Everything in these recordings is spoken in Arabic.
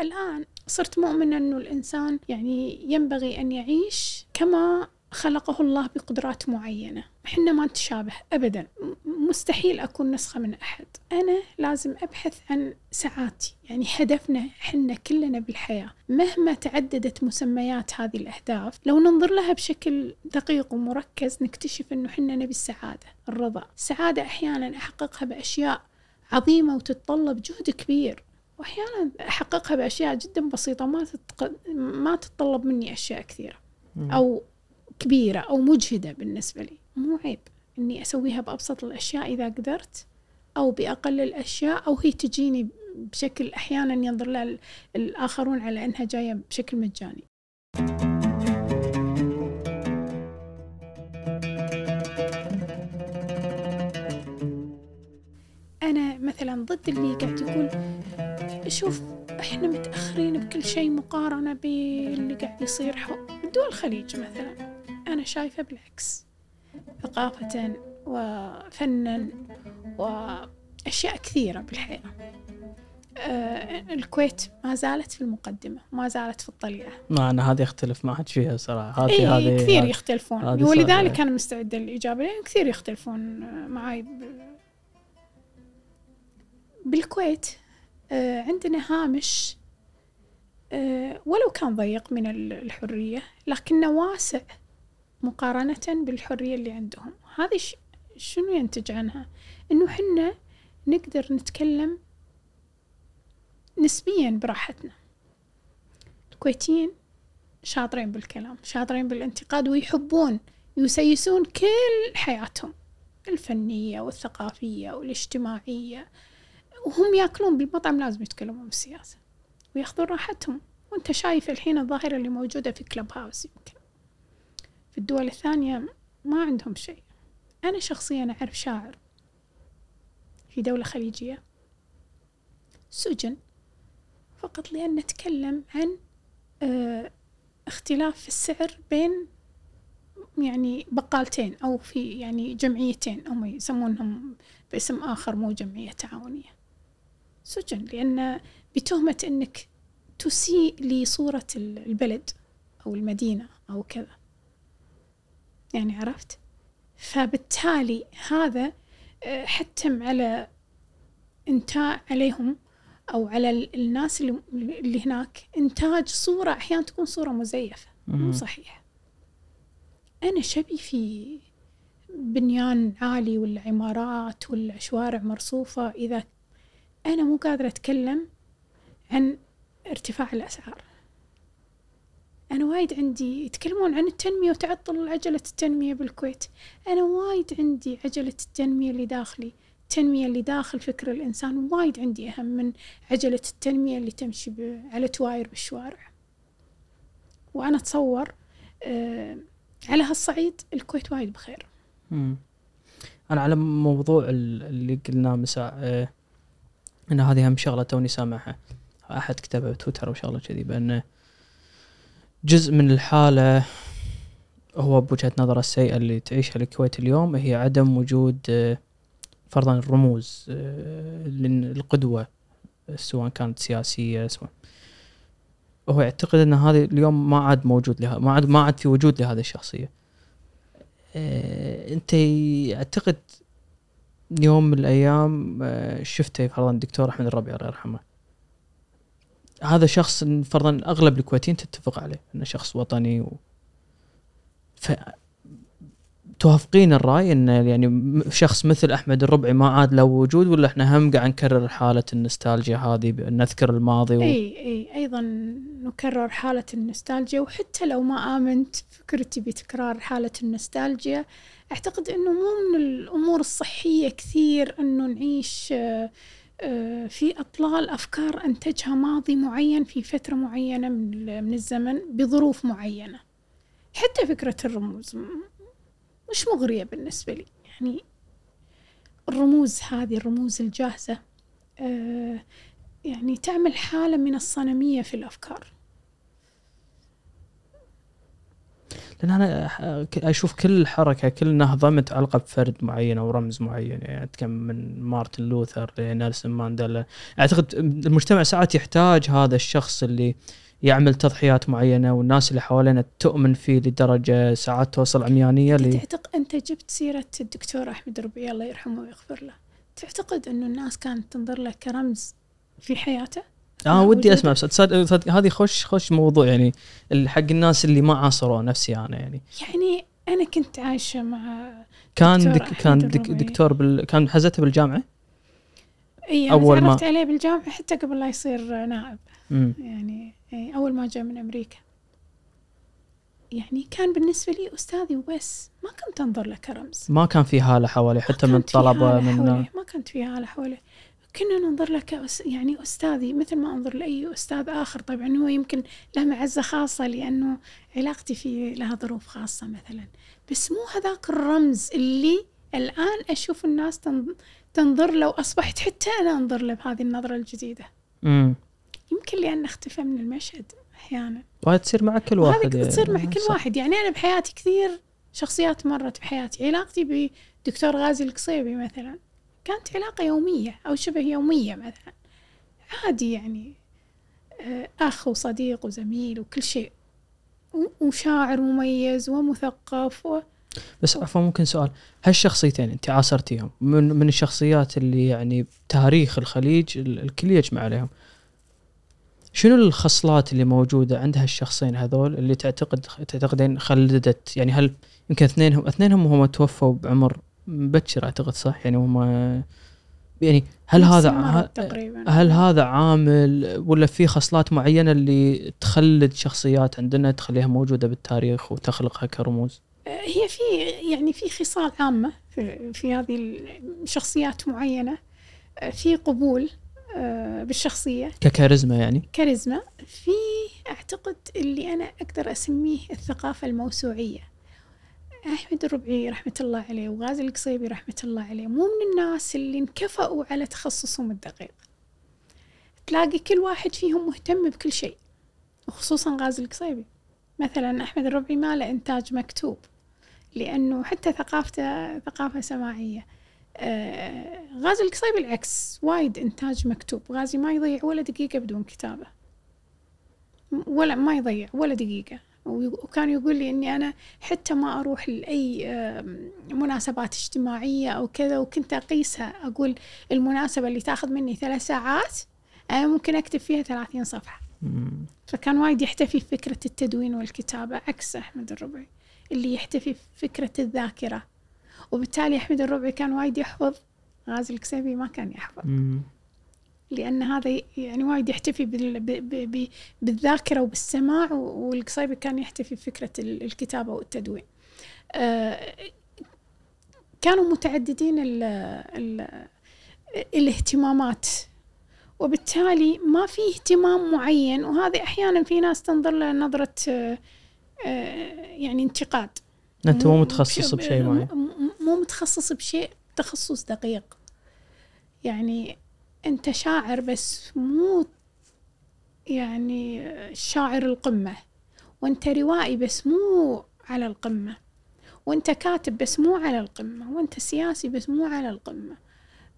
الآن صرت مؤمنة أنه الإنسان يعني ينبغي أن يعيش كما خلقه الله بقدرات معينة. إحنا ما نتشابه أبدا. مستحيل أكون نسخة من أحد. أنا لازم أبحث عن سعادتي. يعني هدفنا إحنا كلنا بالحياة. مهما تعددت مسميات هذه الأهداف لو ننظر لها بشكل دقيق ومركز نكتشف أنه إحنا نبي السعادة الرضا. السعادة أحيانا أحققها بأشياء عظيمة وتتطلب جهد كبير. وأحيانا أحققها بأشياء جدا بسيطة ما تتق... ما تتطلب مني أشياء كثيرة أو كبيرة أو مجهدة بالنسبة لي. مو عيب إني أسويها بأبسط الأشياء إذا قدرت أو بأقل الأشياء أو هي تجيني بشكل أحيانا ينظر لها الآخرون على أنها جاية بشكل مجاني. أنا مثلا ضد اللي قاعد يقول شوف إحنا متأخرين بكل شيء مقارنة باللي قاعد يصير. بدول الخليج مثلا. أنا شايفة بالعكس. ثقافة وفنا وأشياء كثيرة بالحياة. آه الكويت ما زالت في المقدمة ما زالت في الطليعة. ما أنا هذه أختلف معك فيها صراحة. هذه إيه هذه كثير يختلفون. ولذلك أنا مستعدة للإجابة لأن كثير يختلفون معي بالكويت. آه عندنا هامش آه ولو كان ضيق من الحرية لكنه واسع مقارنة بالحرية اللي عندهم. هذه شنو ينتج عنها؟ إنه حنا نقدر نتكلم نسبيا براحتنا. الكويتيين شاطرين بالكلام شاطرين بالانتقاد ويحبون يسيسون كل حياتهم الفنية والثقافية والاجتماعية. وهم ياكلون بالمطعم لازم يتكلمون بالسياسة وياخذون راحتهم. وانت شايف الحين الظاهرة اللي موجودة في كلب هاوس يمكن. في الدول الثانية ما عندهم شيء. أنا شخصيا أعرف شاعر في دولة خليجية. سجن. فقط لأن نتكلم عن آه اختلاف في السعر بين يعني بقالتين أو في يعني جمعيتين هم يسمونهم باسم آخر مو جمعية تعاونية. سجن لأن بتهمة أنك تسيء لصورة البلد أو المدينة أو كذا. يعني عرفت؟ فبالتالي هذا آه، حتم على انتاج عليهم أو على الناس اللي, هناك. إنتاج صورة أحيانا تكون صورة مزيفة مو صحيح أنا شبي في بنيان عالي ولا عمارات ولا شوارع مرصوفة إذا أنا مو قادرة أتكلم عن ارتفاع الأسعار. أنا وايد عندي يتكلمون عن التنمية وتعطل عجلة التنمية بالكويت. أنا وايد عندي عجلة التنمية اللي داخلي التنمية اللي داخل فكر الإنسان وايد عندي أهم من عجلة التنمية اللي تمشي على تواير بالشوارع. وأنا أتصور آه على هالصعيد الكويت وايد بخير. مم. أنا على موضوع اللي قلناه مساء آه أن هذه أهم شغلة توني سامعها. أحد كتبه بتويتر أو شغلة كذي بأنه جزء من الحالة هو بوجهة نظر السيئة اللي تعيشها الكويت اليوم هي عدم وجود آه، فرضا الرموز آه، للقدوة سواء كانت سياسية سواء. هو يعتقد أن هذه اليوم ما عاد موجود لها ما عاد ما عاد في وجود لهذه الشخصية. آه، أنت يعتقد يوم من الأيام شفته فرضا الدكتور أحمد الربيع الله يرحمه. هذا شخص فرضا أغلب الكويتيين تتفق عليه إنه شخص وطني و... ف توافقين الرأي إن يعني شخص مثل أحمد الربعي ما عاد له وجود ولا إحنا هم قاعد نكرر حالة النستالجيا هذه نذكر الماضي و... إي إي أيضا نكرر حالة النستالجيا وحتى لو ما آمنت فكرتي بتكرار حالة النستالجيا أعتقد إنه مو من الأمور الصحية كثير إنه نعيش آه آه، في أطلال أفكار أنتجها ماضي معين في فترة معينة من الزمن بظروف معينة. حتى فكرة الرموز مش مغرية بالنسبة لي. يعني الرموز هذه الرموز الجاهزة آه، يعني تعمل حالة من الصنمية في الأفكار. لأن أنا أشوف كل حركة كل نهضة متعلقة بفرد معين أو رمز معين. يعني أتكلم من مارتن لوثر لنيلسون مانديلا. أعتقد المجتمع ساعات يحتاج هذا الشخص اللي يعمل تضحيات معينة والناس اللي حوالينا تؤمن فيه لدرجة ساعات توصل عميانية ل تعتقد أنت جبت سيرة الدكتور أحمد ربيع الله يرحمه ويغفر له. تعتقد أنه الناس كانت تنظر له كرمز في حياته؟ آه ودي؟ أسمع بس صدق هذه خش خش موضوع يعني حق الناس اللي ما عاصروا نفسي أنا يعني. يعني أنا كنت عايشة مع كان دك كان دك. دكتور بال كان حزتها بالجامعة؟ إي أول أنا ما- تعرفت عليه بالجامعة حتى قبل لا يصير نائب. امم يعني أول ما جاء من أمريكا. يعني كان بالنسبة لي أستاذي وبس ما كنت أنظر له كرمز. ما كان في هالة حوالي حتى من هالة من ما كانت في هالة حوله كنا ننظر له كأس يعني أستاذي مثل ما أنظر لأي أستاذ آخر. طبعا هو يمكن له معزة خاصة لأنه علاقتي فيه لها ظروف خاصة مثلا. بس مو هذاك الرمز اللي الآن أشوف الناس تن- تنظر له وأصبحت حتى أنا أنظر له بهذه النظرة الجديدة. امم يمكن لأن أختفى من المشهد أحيانا. وهي تصير مع كل واحد وهذه تصير مع يعني. كل صح. واحد. يعني أنا بحياتي كثير شخصيات مرت بحياتي. علاقتي بدكتور غازي القصيبي مثلا. كانت علاقة يومية أو شبه يومية مثلا. عادي يعني آه، أخ وصديق وزميل وكل شيء. وشاعر مميز ومثقف و... بس عفوا ممكن سؤال. هالشخصيتين أنت عاصرتيهم من من الشخصيات اللي يعني تاريخ الخليج ال- الكل يجمع عليهم. شنو الخصلات اللي موجودة عند هالشخصين هذول اللي تعتقد تعتقدين خلدت؟ يعني هل يمكن اثنينهم اثنينهم هم توفوا بعمر مبكر أعتقد صح؟ يعني هم يعني هل هذا تقريبا. هل هذا عامل ولا في خصلات معينة اللي تخلد شخصيات عندنا تخليها موجودة بالتاريخ وتخلقها كرموز؟ آه، هي في يعني في خصال عامة في, في هذه الشخصيات معينة آه، في قبول آه، بالشخصية. ككاريزما يعني؟ كاريزما. في أعتقد اللي أنا أقدر أسميه الثقافة الموسوعية. أحمد الربعي رحمة الله عليه وغازي القصيبي رحمة الله عليه. مو من الناس اللي انكفأوا على تخصصهم الدقيق. تلاقي كل واحد فيهم مهتم بكل شيء وخصوصا غازي القصيبي. مثلا أحمد الربعي ما له إنتاج مكتوب لأنه حتى ثقافته ثقافة سماعية. آه غازي القصيبي العكس وايد إنتاج مكتوب. غازي ما يضيع ولا دقيقة بدون كتابة. ولا ما يضيع ولا دقيقة. وكان يقول لي إني أنا حتى ما أروح لأي آم، مناسبات اجتماعية أو كذا وكنت أقيسها. أقول المناسبة اللي تاخذ مني ثلاث ساعات أنا ممكن أكتب فيها ثلاثين صفحة. مم. فكان وايد يحتفي بفكرة التدوين والكتابة عكس أحمد الربعي اللي يحتفي بفكرة الذاكرة. وبالتالي أحمد الربعي كان وايد يحفظ غازي الكسيبي ما كان يحفظ. لأن هذا يعني وايد يحتفي بال- ب- ب- ب- بالذاكرة وبالسماع والقصيبي كان يحتفي بفكرة ال- الكتابة والتدوين. آه، كانوا متعددين ال ال الاهتمامات. وبالتالي ما في اهتمام معين وهذه أحيانا في ناس تنظر له نظرة آه، آه، يعني انتقاد. أنت مو متخصص بشيء معين. مو متخصص بشيء تخصص دقيق. يعني انت شاعر بس مو يعني شاعر القمة وانت روائي بس مو على القمة وانت كاتب بس مو على القمة وانت سياسي بس مو على القمة.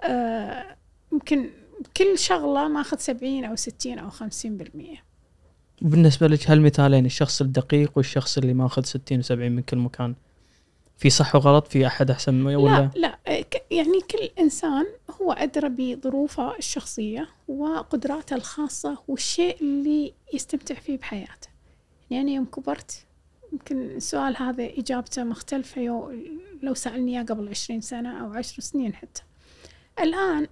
آه، يمكن كل شغلة ماخذ سبعين أو ستين أو خمسين بالمية. بالنسبة لك هالمثالين الشخص الدقيق والشخص اللي ماخذ 60 و70 من كل مكان؟ في صح وغلط في أحد أحسن ولا؟ لا لا ك- يعني كل إنسان هو أدرى بظروفه الشخصية وقدراته الخاصة والشيء اللي يستمتع فيه بحياته. يعني أنا يوم كبرت يمكن السؤال هذا إجابته مختلفة يو لو سألني إياه قبل عشرين سنة أو عشر سنين حتى. الآن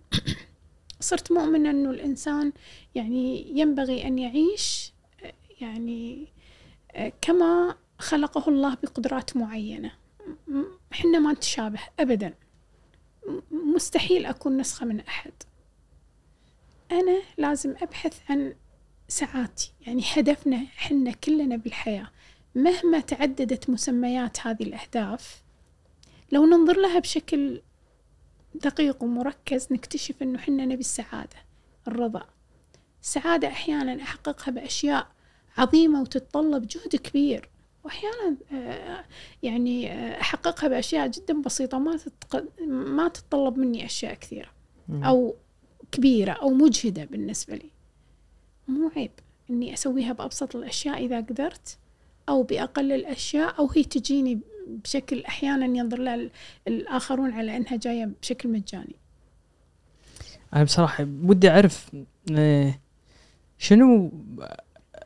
صرت مؤمنة أنه الإنسان يعني ينبغي أن يعيش يعني آه، كما خلقه الله بقدرات معينة. م- إحنا ما نتشابه ابدا. مستحيل أكون نسخة من أحد. أنا لازم أبحث عن سعادتي. يعني هدفنا إحنا كلنا بالحياة. مهما تعددت مسميات هذه الأهداف لو ننظر لها بشكل دقيق ومركز نكتشف إنه إحنا نبي السعادة الرضا. السعاده أحيانا أحققها بأشياء عظيمة وتتطلب جهد كبير. وأحيانا آه، يعني آه، أحققها بأشياء جدا بسيطة ما تتق... ما تتطلب مني أشياء كثيرة. أو كبيرة أو مجهدة بالنسبة لي مو عيب إني أسويها بأبسط الأشياء إذا قدرت أو بأقل الأشياء أو هي تجيني بشكل أحيانا ينظر لها ال- الآخرون على إنها جاية بشكل مجاني أنا بصراحة ودي أعرف آه، شنو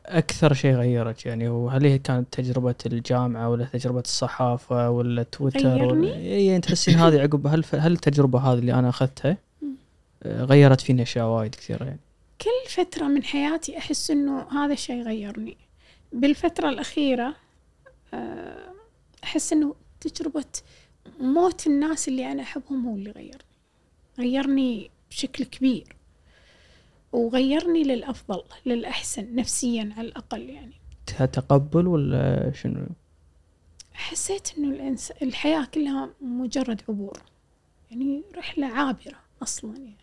أكثر شيء غيرك يعني وهل هي كانت تجربة الجامعة ولا تجربة الصحافة ولا تويتر غيرني؟ ولا يعني تحسين هذه عقب هل هل التجربة هذه اللي أنا أخذتها آه، غيرت فيني أشياء وايد كثيرة يعني؟ كل فترة من حياتي أحس إنه هذا الشيء غيرني. بالفترة الأخيرة آه، أحس إنه تجربة موت الناس اللي أنا أحبهم هو اللي غيرني. غيرني بشكل كبير. وغيرني للأفضل للأحسن نفسيا على الأقل يعني. تقبل ولا شنو؟ حسيت إنه الإنس... الحياة كلها مجرد عبور يعني رحلة عابرة أصلا يعني.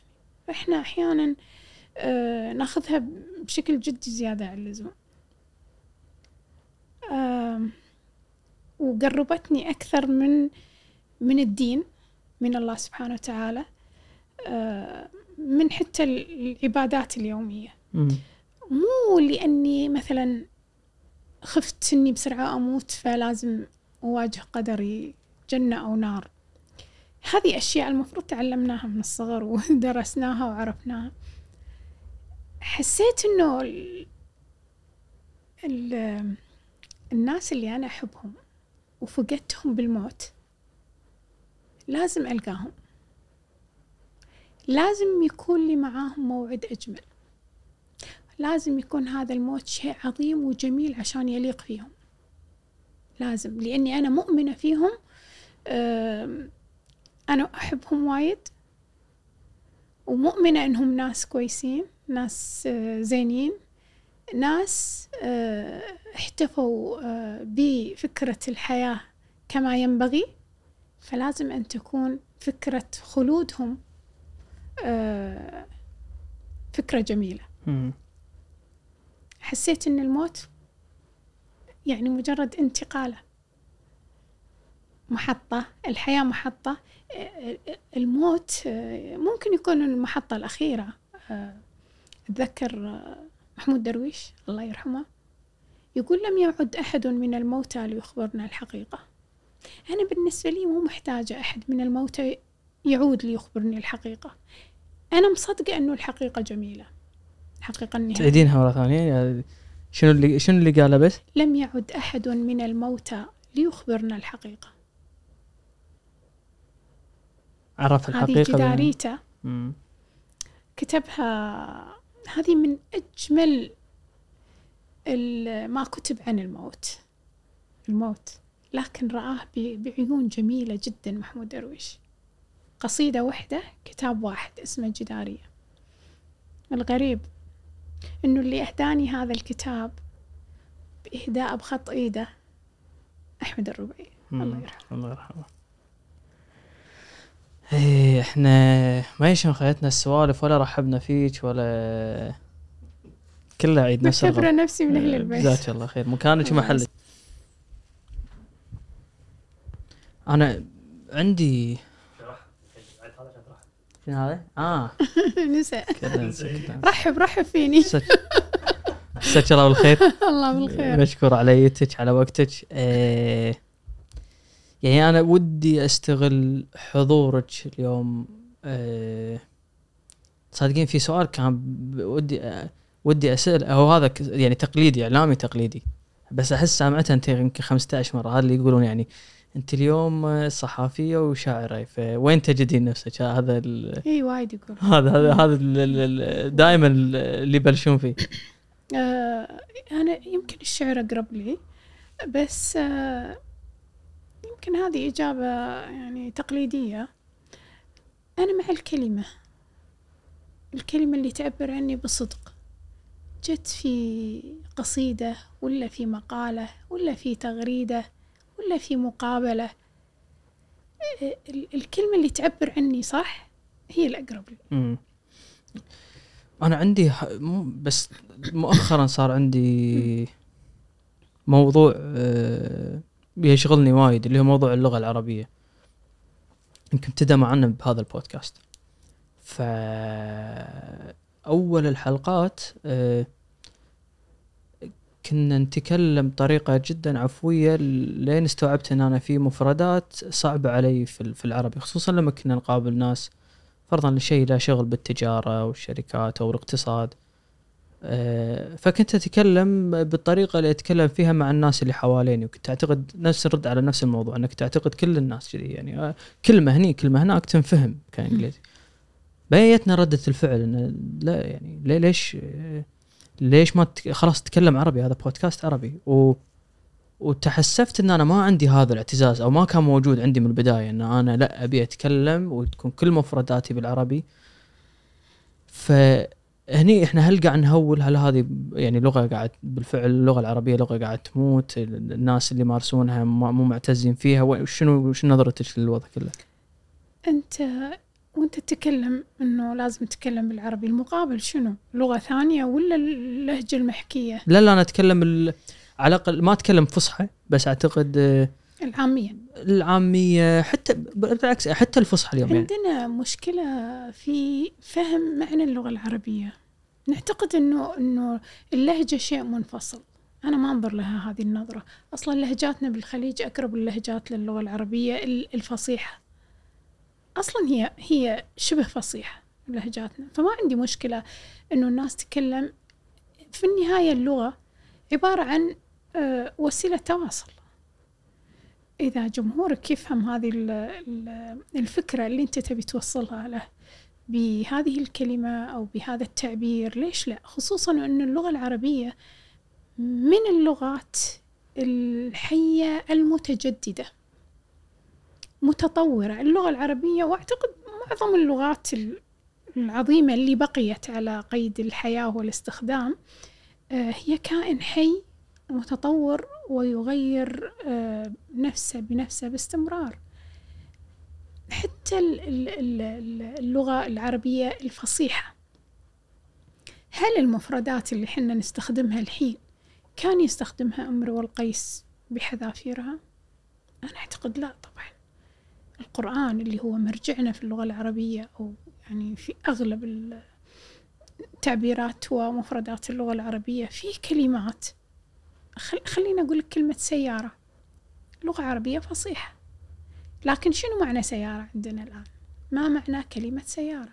فإحنا أحيانا آه ناخذها بشكل جدي زيادة عن اللزوم. وقربتني أكثر من من الدين من الله سبحانه وتعالى. آه، من حتى العبادات اليومية. مو لأني مثلا خفت إني بسرعة أموت فلازم أواجه قدري جنة أو نار. هذه أشياء المفروض تعلمناها من الصغر ودرسناها وعرفناها. حسيت ال... ال... الناس اللي أنا أحبهم وفقدتهم بالموت لازم ألقاهم. لازم يكون لي معاهم موعد أجمل. لازم يكون هذا الموت شيء عظيم وجميل عشان يليق فيهم. لازم لأني أنا مؤمنة فيهم أنا أحبهم وايد ومؤمنة إنهم ناس كويسين ناس آه، زينين ناس آه، احتفوا آه، بفكرة الحياة كما ينبغي. فلازم أن تكون فكرة خلودهم فكرة جميلة. حسيت إن الموت يعني مجرد انتقالة. محطة الحياة محطة. آه، الموت آه، ممكن يكون المحطة الأخيرة. آه، أتذكر آه، محمود درويش الله يرحمه يقول لم يعد أحد من الموتى ليخبرنا الحقيقة. أنا بالنسبة لي مو محتاجة أحد من الموتى يعود ليخبرني الحقيقة. أنا مصدقة أنه الحقيقة جميلة. الحقيقة النهائية تعيدينها مرة ثانية. يعني شنو اللي شنو اللي قاله بس؟ لم يعد أحد من الموتى ليخبرنا الحقيقة. عرف هذه الحقيقة بال- جداريتا. كتبها هذه من أجمل ال- ما كتب عن الموت. الموت. لكن رآه بعيون جميلة جدا محمود درويش. قصيدة واحدة كتاب واحد اسمه جدارية. الغريب إنه اللي أهداني هذا الكتاب بإهداء بخط إيده أحمد الربيعي. الله. يرحمه. الله يرحمه. إيه إحنا ما يشم خيتنا؟ السوالف ولا رحبنا فيك ولا كله عيد نفس الغلط نفسي من أهل البيت. جزاك الله خير. مكانك ومحلك أنا عندي شنو هذا؟ آه. نسى. رحب رحب فيني. مساك الله بالخير. الله بالخير. مشكور على يتك على وقتك. آه، يعني أنا ودي أستغل حضورك اليوم آه، صادقين في سؤال كان ودي آه، ودي أسأل. هو هذا يعني تقليدي إعلامي تقليدي. بس أحس سامعتها أنت يمكن 15 مرة. هذا اللي يقولون يعني انت اليوم صحافية وشاعرة فوين تجدين نفسك؟ هذا ال- إي وايد يقول. هذا هذا هذا دائما اللي يبلشون فيه. آه أنا يمكن الشعر أقرب لي بس آه يمكن هذه إجابة يعني تقليدية. أنا مع الكلمة. الكلمة اللي تعبر عني بصدق. جت في قصيدة ولا في مقالة ولا في تغريدة ولا في مقابلة؟ آه، ال- الكلمة اللي تعبر عني صح؟ هي الأقرب لي. أنا عندي بس مؤخرا صار عندي موضوع آه، يشغلني وايد اللي هو موضوع اللغة العربية. يمكن ابتدى معنا بهذا البودكاست. ف اول الحلقات آه، كنا نتكلم بطريقة جدا عفوية لين استوعبت إن أنا في مفردات صعبة علي في العربي خصوصا لما كنا نقابل ناس فرضا شيء له شغل بالتجارة والشركات أو الاقتصاد. آه، فكنت أتكلم بالطريقة اللي أتكلم فيها مع الناس اللي حواليني وكنت أعتقد نفس الرد على نفس الموضوع أنك تعتقد كل الناس كذي يعني آه، كلمة هني كلمة هناك تنفهم كانجليزي بيتنا ردة الفعل انه لا يعني ليش ليش ما تك... خلاص تتكلم عربي هذا بودكاست عربي. و وتحسفت إن أنا ما عندي هذا الاعتزاز أو ما كان موجود عندي من البداية إن أنا لأ أبي أتكلم وتكون كل مفرداتي بالعربي. فهني إحنا هل قاعد نهول؟ هل هذه يعني لغة قاعد بالفعل اللغة العربية لغة قاعد تموت؟ الناس اللي يمارسونها مو معتزين فيها؟ وشنو شنو نظرتك للوضع كله؟ أنت وانت تتكلم انه لازم تتكلم بالعربي. المقابل شنو؟ لغة ثانية ولا اللهجة المحكية؟ لا لا أنا أتكلم ال... على الأقل ما أتكلم فصحى بس أعتقد آه، العامية. العامية حتى بالعكس حتى الفصحى اليوم يعني. عندنا يعني. مشكلة في فهم معنى اللغة العربية. نعتقد إنه إنه اللهجة شيء منفصل. أنا ما أنظر لها هذه النظرة. أصلا لهجاتنا بالخليج أقرب اللهجات للغة العربية الفصيحة. أصلا هي هي شبه فصيحة لهجاتنا فما عندي مشكلة إنه الناس تتكلم. في النهاية اللغة عبارة عن آه، وسيلة تواصل. إذا جمهورك يفهم هذه الفكرة اللي أنت تبي توصلها له بهذه الكلمة أو بهذا التعبير ليش لا؟ خصوصا إن اللغة العربية من اللغات الحية المتجددة. متطورة. اللغة العربية وأعتقد معظم اللغات العظيمة اللي بقيت على قيد الحياة والاستخدام آه، هي كائن حي متطور ويغير آه، نفسه بنفسه باستمرار. حتى اللغة العربية الفصيحة. هل المفردات اللي حنا نستخدمها الحين كان يستخدمها امرؤ القيس بحذافيرها؟ أنا أعتقد لا طبعا. القرآن اللي هو مرجعنا في اللغة العربية أو يعني في أغلب التعبيرات ومفردات اللغة العربية فيه كلمات خل خليني أقول لك كلمة سيارة لغة عربية فصيحة لكن شنو معنى سيارة عندنا الآن؟ ما معنى كلمة سيارة؟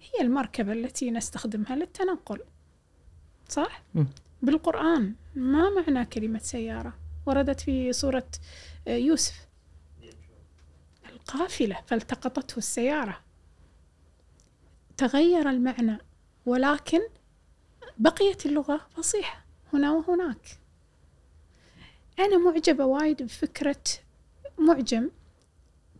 هي المركبة التي نستخدمها للتنقل صح؟ م. بالقرآن ما معنى كلمة سيارة؟ وردت في سورة يوسف قافلة فالتقطته السيارة. تغير المعنى ولكن بقيت اللغة فصيحة هنا وهناك. أنا معجبة وايد بفكرة معجم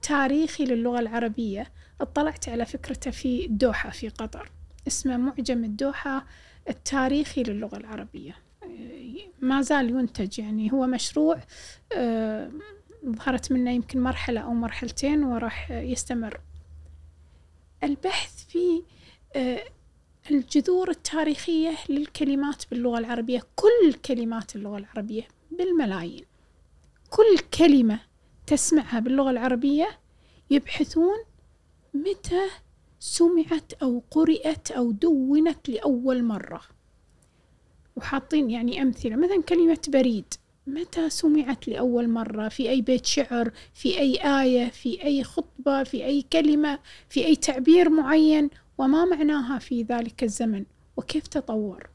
تاريخي للغة العربية. اطلعت على فكرته في الدوحة في قطر اسمه معجم الدوحة التاريخي للغة العربية. ما زال ينتج يعني هو مشروع آه، ظهرت منه يمكن مرحلة أو مرحلتين وراح يستمر. البحث في آه، الجذور التاريخية للكلمات باللغة العربية كل كلمات اللغة العربية بالملايين. كل كلمة تسمعها باللغة العربية يبحثون متى سمعت أو قرئت أو دونت لأول مرة. وحاطين يعني أمثلة مثلا كلمة بريد. متى سمعت لأول مرة؟ في أي بيت شعر؟ في أي آية؟ في أي خطبة؟ في أي كلمة؟ في أي تعبير معين؟ وما معناها في ذلك الزمن؟ وكيف تطور؟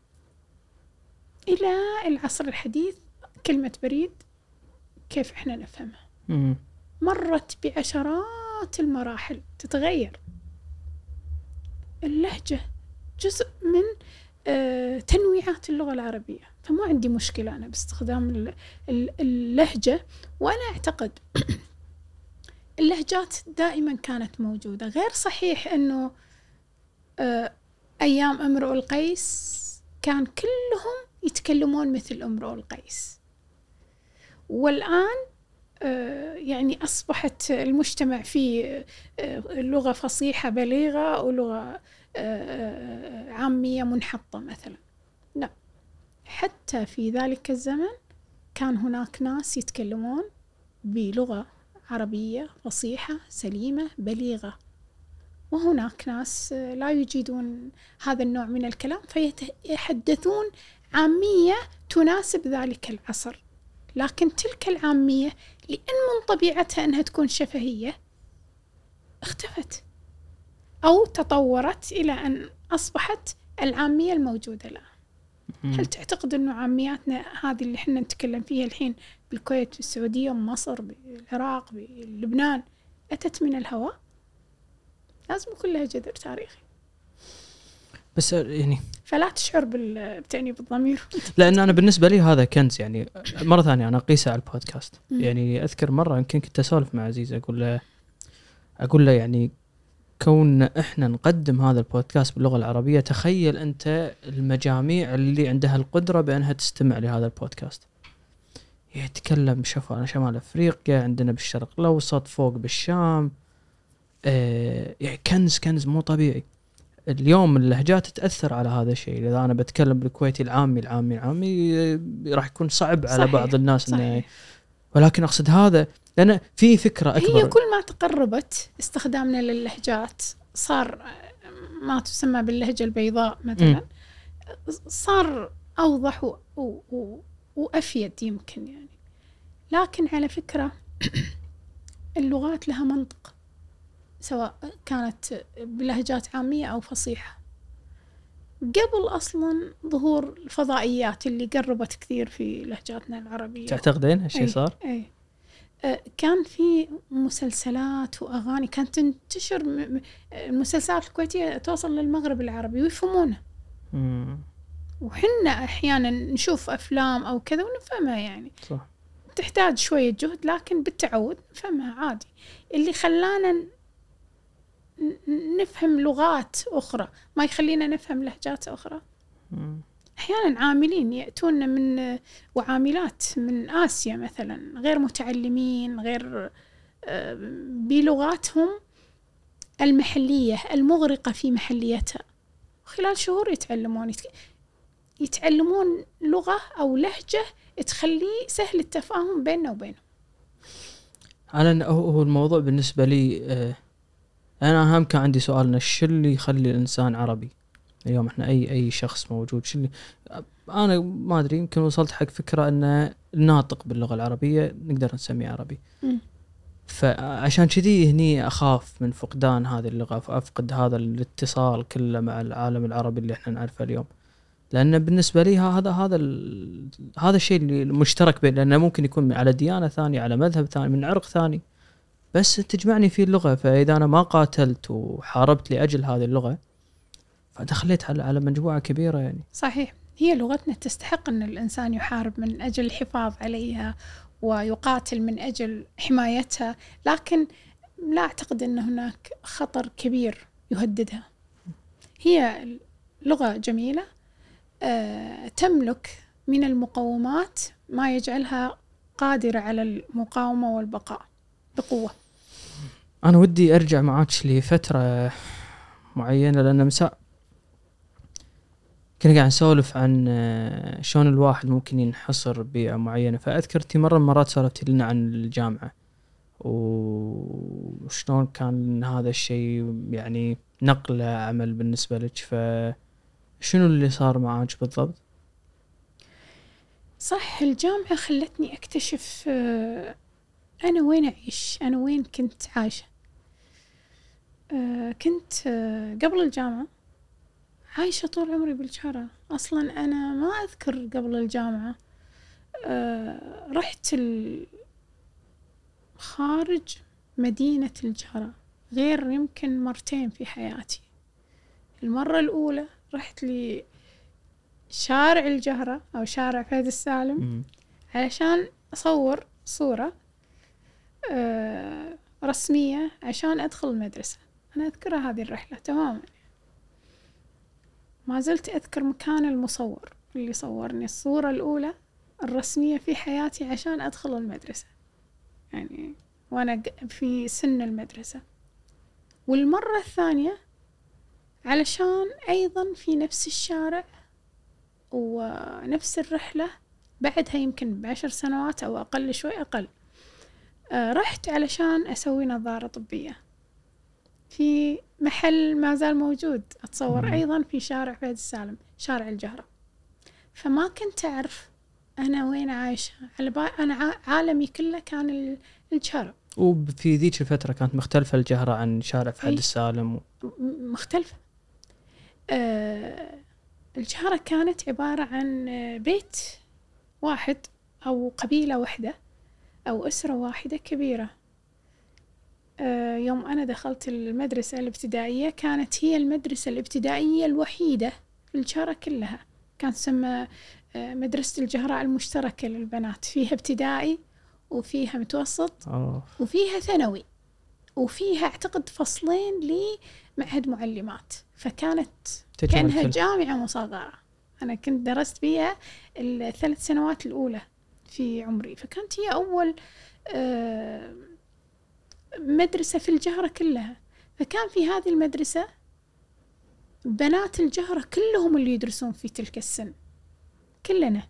إلى العصر الحديث كلمة بريد كيف إحنا نفهمها؟ مرت بعشرات المراحل تتغير. اللهجة جزء من تنويعات اللغة العربية. فما عندي مشكلة أنا باستخدام اللهجة وأنا أعتقد اللهجات دائما كانت موجودة. غير صحيح أنه آه، أيام امرؤ القيس كان كلهم يتكلمون مثل امرؤ القيس. والآن آه، يعني أصبحت المجتمع فيه لغة فصيحة بليغة ولغة عامية منحطة مثلا. لا. حتى في ذلك الزمن كان هناك ناس يتكلمون بلغة عربية فصيحة سليمة بليغة. وهناك ناس لا يجيدون هذا النوع من الكلام فيتحدثون عامية تناسب ذلك العصر. لكن تلك العامية لأن من طبيعتها أنها تكون شفهية اختفت. أو تطورت إلى أن أصبحت العامية الموجودة الآن. هل تعتقد أنه عامياتنا هذه اللي إحنا نتكلم فيها الحين بالكويت بالسعودية بمصر بالعراق بلبنان أتت من الهواء؟ لازم يكون لها جذر تاريخي. بس يعني فلا تشعر بال- بتأنيب الضمير. لأن أنا بالنسبة لي هذا كنز يعني مرة ثانية أنا أقيسه على البودكاست. يعني أذكر مرة يمكن كنت أسولف مع عزيز أقول له أقول له يعني كون إحنا نقدم هذا البودكاست باللغة العربية تخيل أنت المجاميع اللي عندها القدرة بأنها تستمع لهذا البودكاست. يتكلم شوف شمال أفريقيا عندنا بالشرق الأوسط فوق بالشام آه يعني كنز كنز مو طبيعي. اليوم اللهجات تاثر على هذا الشيء. إذا أنا بتكلم بالكويتي العامي العامي العامي آه، راح يكون صعب على صحيح، بعض الناس إنه. ولكن أقصد هذا لأن في فكرة أكبر. هي كل ما تقربت استخدامنا للهجات صار ما تسمى باللهجة البيضاء مثلا صار أوضح و... و... و... وأفيد يمكن يعني. لكن على فكرة اللغات لها منطق سواء كانت بلهجات عامية أو فصيحة. قبل أصلا ظهور الفضائيات اللي قربت كثير في لهجاتنا العربية. تعتقدين هالشيء أي- صار؟ أي آه، كان في مسلسلات وأغاني كانت تنتشر المسلسلات الكويتية توصل للمغرب العربي ويفهمونها مم. وحنا أحيانا نشوف أفلام أو كذا ونفهمها يعني. صح. تحتاج شوية جهد لكن بالتعود نفهمها عادي. اللي خلانا نفهم لغات أخرى. ما يخلينا نفهم لهجات أخرى. أحيانا عاملين يأتون من وعاملات من آسيا مثلا غير متعلمين غير آه، بلغاتهم المحلية المغرقة في محليتها. خلال شهور يتعلمون. يتعلمون لغة أو لهجة تخليه سهل التفاهم بيننا وبينهم. أنا هو الموضوع بالنسبة لي آه، أنا اهم كان عندي سؤال شو اللي يخلي الإنسان عربي؟ اليوم إحنا اي أي شخص موجود شو اللي أنا ما أدري يمكن وصلت حق فكرة ان الناطق باللغة العربية نقدر نسميه عربي. فعشان كذي هني أخاف من فقدان هذه اللغة فافقد هذا الاتصال كله مع العالم العربي اللي إحنا نعرفه اليوم. لأن بالنسبة لي هذا هذا هذا الشيء اللي المشترك بين لأنه ممكن يكون على ديانة ثانية على مذهب ثاني من عرق ثاني. بس تجمعني فيه اللغة فإذا أنا ما قاتلت وحاربت لأجل هذه اللغة فدخلت على على مجموعة كبيرة يعني. صحيح. هي لغتنا تستحق أن الإنسان يحارب من أجل الحفاظ عليها ويقاتل من أجل حمايتها لكن لا أعتقد أن هناك خطر كبير يهددها. هي لغة جميلة آه، تملك من المقومات ما يجعلها قادرة على المقاومة والبقاء بقوة. أنا ودي أرجع معاك لفترة معينة لأن مساء كنا قاعد نسولف عن آه، شلون الواحد ممكن ينحصر ببيئه معينة. فأذكر مرة من المرات سولفتي لنا عن الجامعة وشلون كان هذا الشيء يعني نقلة عمل بالنسبة لك. فشنو اللي صار معاك بالضبط؟ صح الجامعة خلتني أكتشف آه، أنا وين أعيش؟ أنا وين كنت عايشة؟ كنت آه، قبل الجامعة عايشة طول عمري بالشارع. أصلا أنا ما أذكر قبل الجامعة. آه، رحت خارج مدينة الجارة غير يمكن مرتين في حياتي. المرة الأولى رحت لي شارع الجهرة أو شارع فهد السالم. علشان أصور صورة آه، رسمية عشان أدخل المدرسة. أنا أذكرها هذه الرحلة تماما. ما زلت أذكر مكان المصور اللي صورني الصورة الأولى الرسمية في حياتي عشان أدخل المدرسة. يعني وأنا في سن المدرسة. والمرة الثانية علشان أيضا في نفس الشارع ونفس الرحلة بعدها يمكن بعشر سنوات أو أقل شوي أقل آه رحت علشان أسوي نظارة طبية. في محل ما زال موجود أتصور مم. أيضا في شارع فهد السالم شارع الجهرة. فما كنت أعرف أنا وين عايشة. على با... أنا ع- عالمي كله كان ال- الجهرة. وفي ذيك الفترة كانت مختلفة الجهرة عن شارع فهد. السالم و... مختلفة. آه الجهرة كانت عبارة عن آه، بيت واحد أو قبيلة واحدة أو أسرة واحدة كبيرة. يوم أنا دخلت المدرسة الابتدائية كانت هي المدرسة الابتدائية الوحيدة في الجهرة كلها. كانت تسمى آه، مدرسة الجهراء المشتركة للبنات. فيها ابتدائي وفيها متوسط أوه. وفيها ثانوي وفيها أعتقد فصلين لمعهد معلمات. فكانت كل- جامعة مصغرة. أنا كنت درست فيها الثلاث سنوات الأولى في عمري. فكانت هي أول آه، مدرسة في الجهرة كلها. فكان في هذه المدرسة بنات الجهرة كلهم اللي يدرسون في تلك السن. كلنا.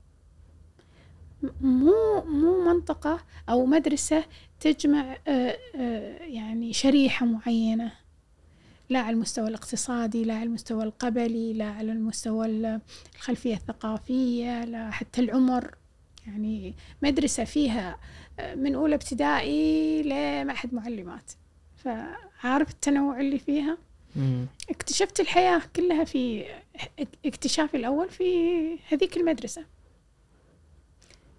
مو مو منطقة أو مدرسة تجمع آه، آه، يعني شريحة معينة. لا على المستوى الاقتصادي لا على المستوى القبلي لا على المستوى ال- الخلفية الثقافية لا حتى العمر. يعني مدرسة فيها من أولى ابتدائي لمعهد معلمات. فعارف التنوع اللي فيها؟ مم. اكتشفت الحياة كلها في اكتشافي الأول في هذيك المدرسة.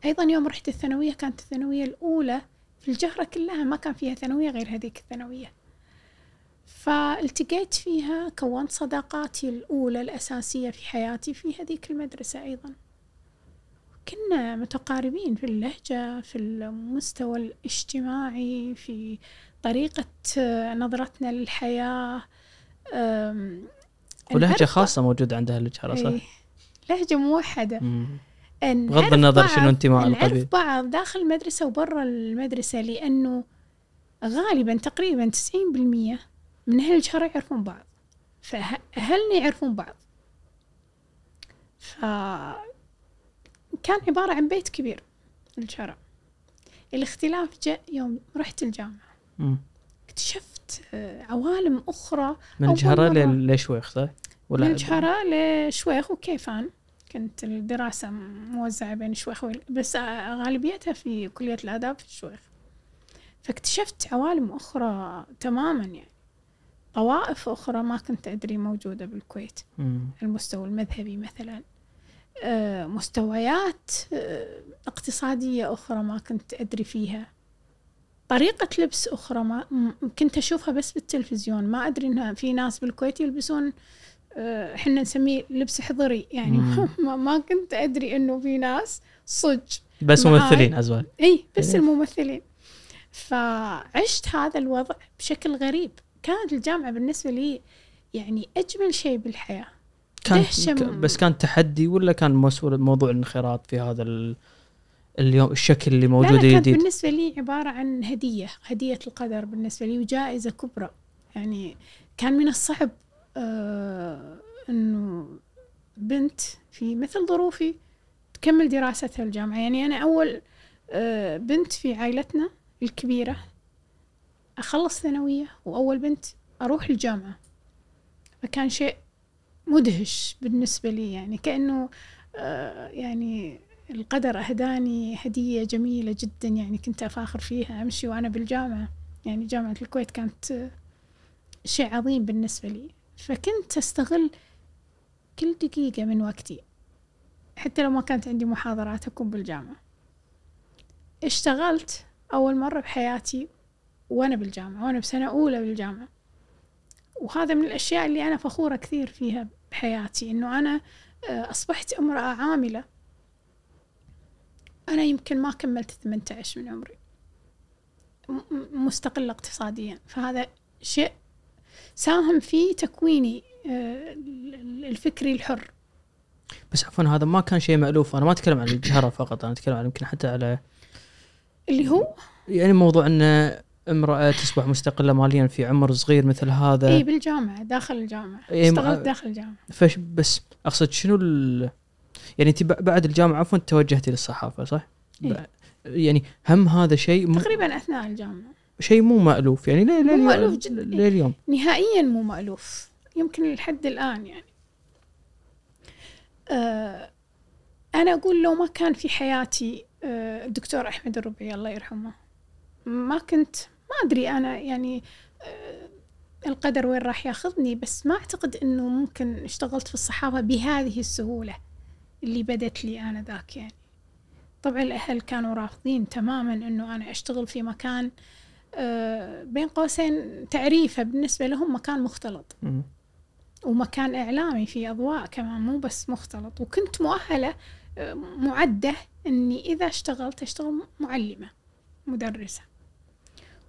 أيضا يوم رحت الثانوية كانت الثانوية الأولى في الجهرة كلها ما كان فيها ثانوية غير هذيك الثانوية. فالتقيت فيها كونت صداقاتي الأولى الأساسية في حياتي في هذيك المدرسة أيضا. كنا متقاربين في اللهجة في المستوى الاجتماعي في طريقة نظرتنا للحياة نعرف خاصة موجودة عند أهل الجهره صح؟ إيه، لهجة موحدة. بغض النظر شنو انتماء نعرف القبيل بعض داخل المدرسة وبرا المدرسة لأنه غالبا تقريبا 90% من أهل الجهرة يعرفون بعض. فأهلنا يعرفون بعض. ف كان عبارة عن بيت كبير الجهرة الاختلاف جاء يوم رحت الجامعة مم. اكتشفت آه، عوالم أخرى من. ل- لشويخ صح؟ من الجهرة لشويخ وكيفان كنت الدراسة موزعة بين شويخ وال- بس غالبيتها في كلية الآداب في شويخ فاكتشفت عوالم أخرى تماما يعني طوائف أخرى ما كنت أدري موجودة بالكويت مم. المستوى المذهبي مثلا آه، مستويات آه، اقتصادية أخرى ما كنت أدري فيها. طريقة لبس أخرى ما كنت أشوفها بس بالتلفزيون. ما أدري إنها في ناس بالكويت يلبسون آه، إحنا نسميه لبس حضري. يعني مم. ما, ما كنت أدري إنه في ناس صج بس. ممثلين أزواج. إي بس إيه. الممثلين. فعشت هذا الوضع بشكل غريب. كانت الجامعة بالنسبة لي يعني أجمل شيء بالحياة. كان بس كان تحدي ولا كان مسؤول موضوع الانخراط في هذا ال... اليوم الشكل اللي موجود لا كانت الجديد بالنسبة لي عبارة عن هدية هدية القدر بالنسبة لي وجائزة كبرى. يعني كان من الصعب آه أنه بنت في مثل ظروفي تكمل دراستها الجامعة. يعني أنا أول آه بنت في عائلتنا الكبيرة أخلص ثانوية وأول بنت أروح الجامعة. فكان شيء مدهش بالنسبة لي يعني كأنه آه يعني القدر أهداني هدية جميلة جدا يعني كنت أفاخر فيها أمشي وأنا بالجامعة. يعني جامعة الكويت كانت آه، شيء عظيم بالنسبة لي. فكنت أستغل كل دقيقة من وقتي حتى لو ما كانت عندي محاضرات أكون بالجامعة. اشتغلت أول مرة بحياتي وأنا بالجامعة وأنا بسنة أولى بالجامعة. وهذا من الأشياء اللي أنا فخورة كثير فيها بحياتي إنه أنا آه، أصبحت امرأة عاملة. أنا يمكن ما كملت 18 من عمري. مستقلة اقتصاديا. فهذا شيء ساهم في تكويني آه، ال- الفكري الحر. بس عفوا هذا ما كان شيء مألوف. أنا ما أتكلم عن الجهرة فقط أنا أتكلم عن يمكن حتى على اللي هو؟ يعني موضوع ان امرأة تصبح مستقلة ماليا في عمر صغير مثل هذا. اي بالجامعة داخل الجامعة. إيه، اشتغلت داخل الجامعة. فش بس أقصد شنو ال... يعني انت بعد الجامعة عفوا توجهتي للصحافه صح؟ إيه. يعني هم هذا شيء مو تقريبا أثناء الجامعة. شيء مو مألوف يعني ليه ليه مو مألوف جداً. لليوم نهائيا مو مألوف. يمكن لحد الآن يعني. آه أنا أقول لو ما كان في حياتي آه الدكتور أحمد الربيعي الله يرحمه ما كنت ما أدري أنا يعني آه القدر وين راح ياخذني بس ما أعتقد أنه ممكن اشتغلت في الصحافة بهذه السهولة اللي بدت لي أنا ذاك يعني. طبعا الأهل كانوا رافضين تماما أنه أنا أشتغل في مكان آه، بين قوسين تعريفه بالنسبة لهم مكان مختلط. ومكان إعلامي في أضواء كمان مو بس مختلط. وكنت مؤهلة آه، معدة أني إذا اشتغلت أشتغل معلمة مدرسة.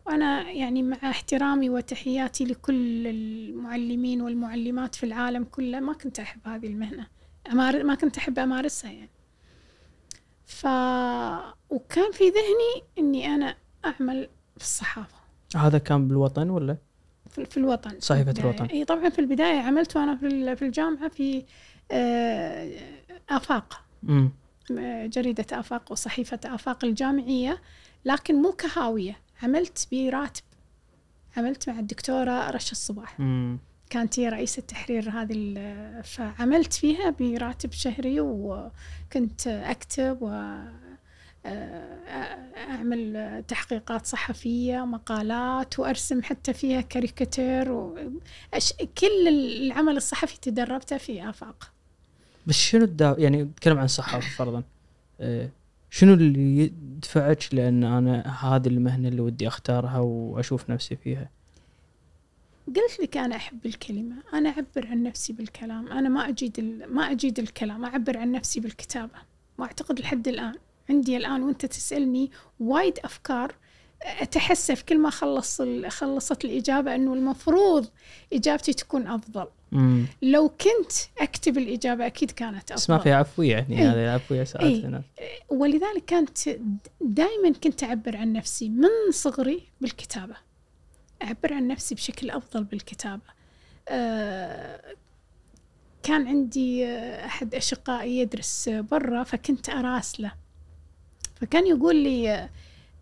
وأنا يعني مع احترامي وتحياتي لكل المعلمين والمعلمات في العالم كله ما كنت أحب هذه المهنة. أمار... ما كنت أحب أمارسها يعني. ف وكان في ذهني أني أنا أعمل في الصحافة. هذا كان بالوطن ولا؟ في في الوطن. في صحيفة البداية. الوطن. إي طبعا في البداية عملت وأنا في ال- في الجامعة في آه، آفاق. امم آه، جريدة آفاق وصحيفة آفاق الجامعية لكن مو كهاوية. عملت براتب عملت مع الدكتورة رشا الصباح. امم كانت هي رئيسة تحرير هذه فعملت فيها براتب شهري وكنت أكتب و أعمل تحقيقات صحفية مقالات وأرسم حتى فيها كاريكاتير وأش... كل العمل الصحفي تدربته في آفاق. بس شنو الدا يعني نتكلم عن الصحافة فرضا. آه، شنو اللي يدفعك لأن أنا هذه المهنة اللي ودي أختارها وأشوف نفسي فيها؟ قلت لك أنا أحب الكلمة أنا أعبر عن نفسي بالكلام أنا ما أجيد ال... ما أجيد الكلام أعبر عن نفسي بالكتابة وأعتقد لحد الآن عندي الآن وأنت تسألني وايد أفكار أتحسف كل ما خلص. خلصت الإجابة أنه المفروض إجابتي تكون أفضل امم لو كنت أكتب الإجابة أكيد كانت أفضل بس ما في عفوية يعني إيه. هذه عفوية ساعات إيه. هنا. ولذلك كانت دائما كنت أعبر عن نفسي من صغري بالكتابة. أعبر عن نفسي بشكل أفضل بالكتابة. آه، كان عندي آه، أحد أشقائي يدرس برا فكنت أراسله. فكان يقول لي آه،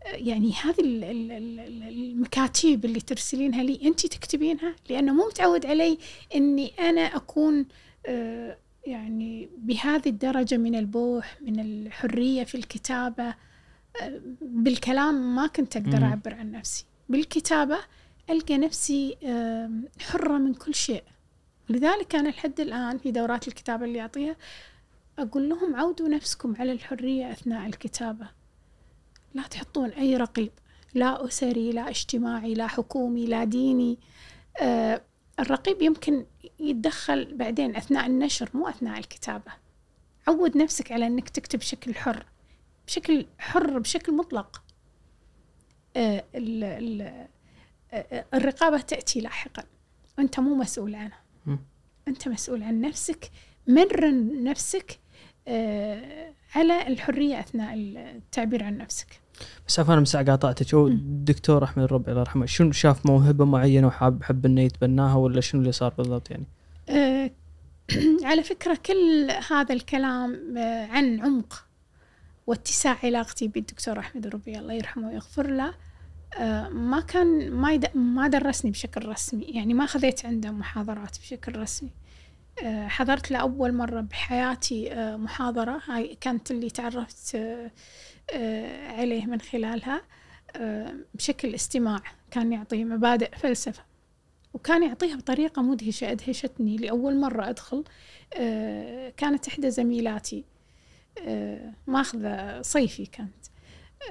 يعني هذه ال- ال- ال- ال- المكاتيب اللي ترسلينها لي أنت تكتبينها؟ لأنه مو متعود علي أني أنا أكون آه، يعني بهذه الدرجة من البوح من الحرية في الكتابة. آه، بالكلام ما كنت أقدر مم. أعبر عن نفسي. بالكتابة ألقى نفسي حرة من كل شيء. لذلك أنا لحد الآن في دورات الكتابة اللي أعطيها أقول لهم عودوا نفسكم على الحرية أثناء الكتابة. لا تحطون أي رقيب لا أسري لا اجتماعي لا حكومي لا ديني. آه، الرقيب يمكن يتدخل بعدين أثناء النشر مو أثناء الكتابة. عود نفسك على أنك تكتب بشكل حر بشكل حر بشكل مطلق. آه، ال- ال- آه، الرقابة تأتي لاحقا. وأنت مو مسؤول عنها. أنت مسؤول عن نفسك مرن نفسك آه، على الحرية أثناء التعبير عن نفسك. بس عفوا مساء قاطعتك هو. الدكتور احمد الربيع الله يرحمه شنو شاف موهبة معينة وحاب حب إنه يتبناها ولا شنو اللي صار بالضبط يعني؟ آه، على فكرة كل هذا الكلام آه، عن عمق واتساع علاقتي بالدكتور أحمد الربيع الله يرحمه ويغفر له آه، ما كان ما. ما درسني بشكل رسمي يعني ما خذيت عنده محاضرات بشكل رسمي آه، حضرت له أول مرة بحياتي محاضرة هاي كانت اللي تعرفت عليه من خلالها آه، بشكل استماع كان يعطي مبادئ فلسفة وكان يعطيها بطريقة مدهشة. أدهشتني لأول مرة أدخل آه، كانت إحدى زميلاتي آه، ماخذة صيفي كانت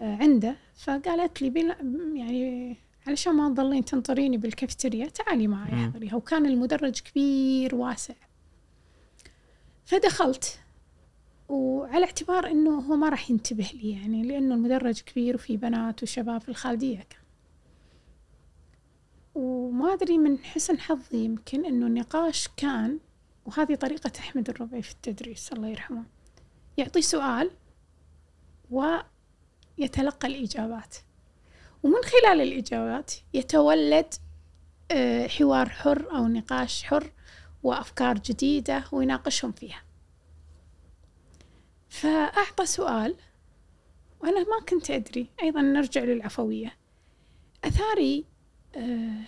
آه، عنده. فقالت لي بلا يعني علشان ما تظلين تنطريني بالكافتيريا تعالي معي. احضريها وكان المدرج كبير واسع. فدخلت. وعلى اعتبار إنه هو ما راح ينتبه لي يعني لأنه المدرج كبير وفي بنات وشباب في الخالدية كان. وما أدري من حسن حظي يمكن إنه النقاش كان وهذه طريقة أحمد الربيع في التدريس الله يرحمه يعطي سؤال ويتلقى الإجابات. ومن خلال الإجابات يتولد آه، حوار حر أو نقاش حر وأفكار جديدة ويناقشهم فيها. فأعطى سؤال وأنا ما كنت أدري. أيضا نرجع للعفوية. أثاري آه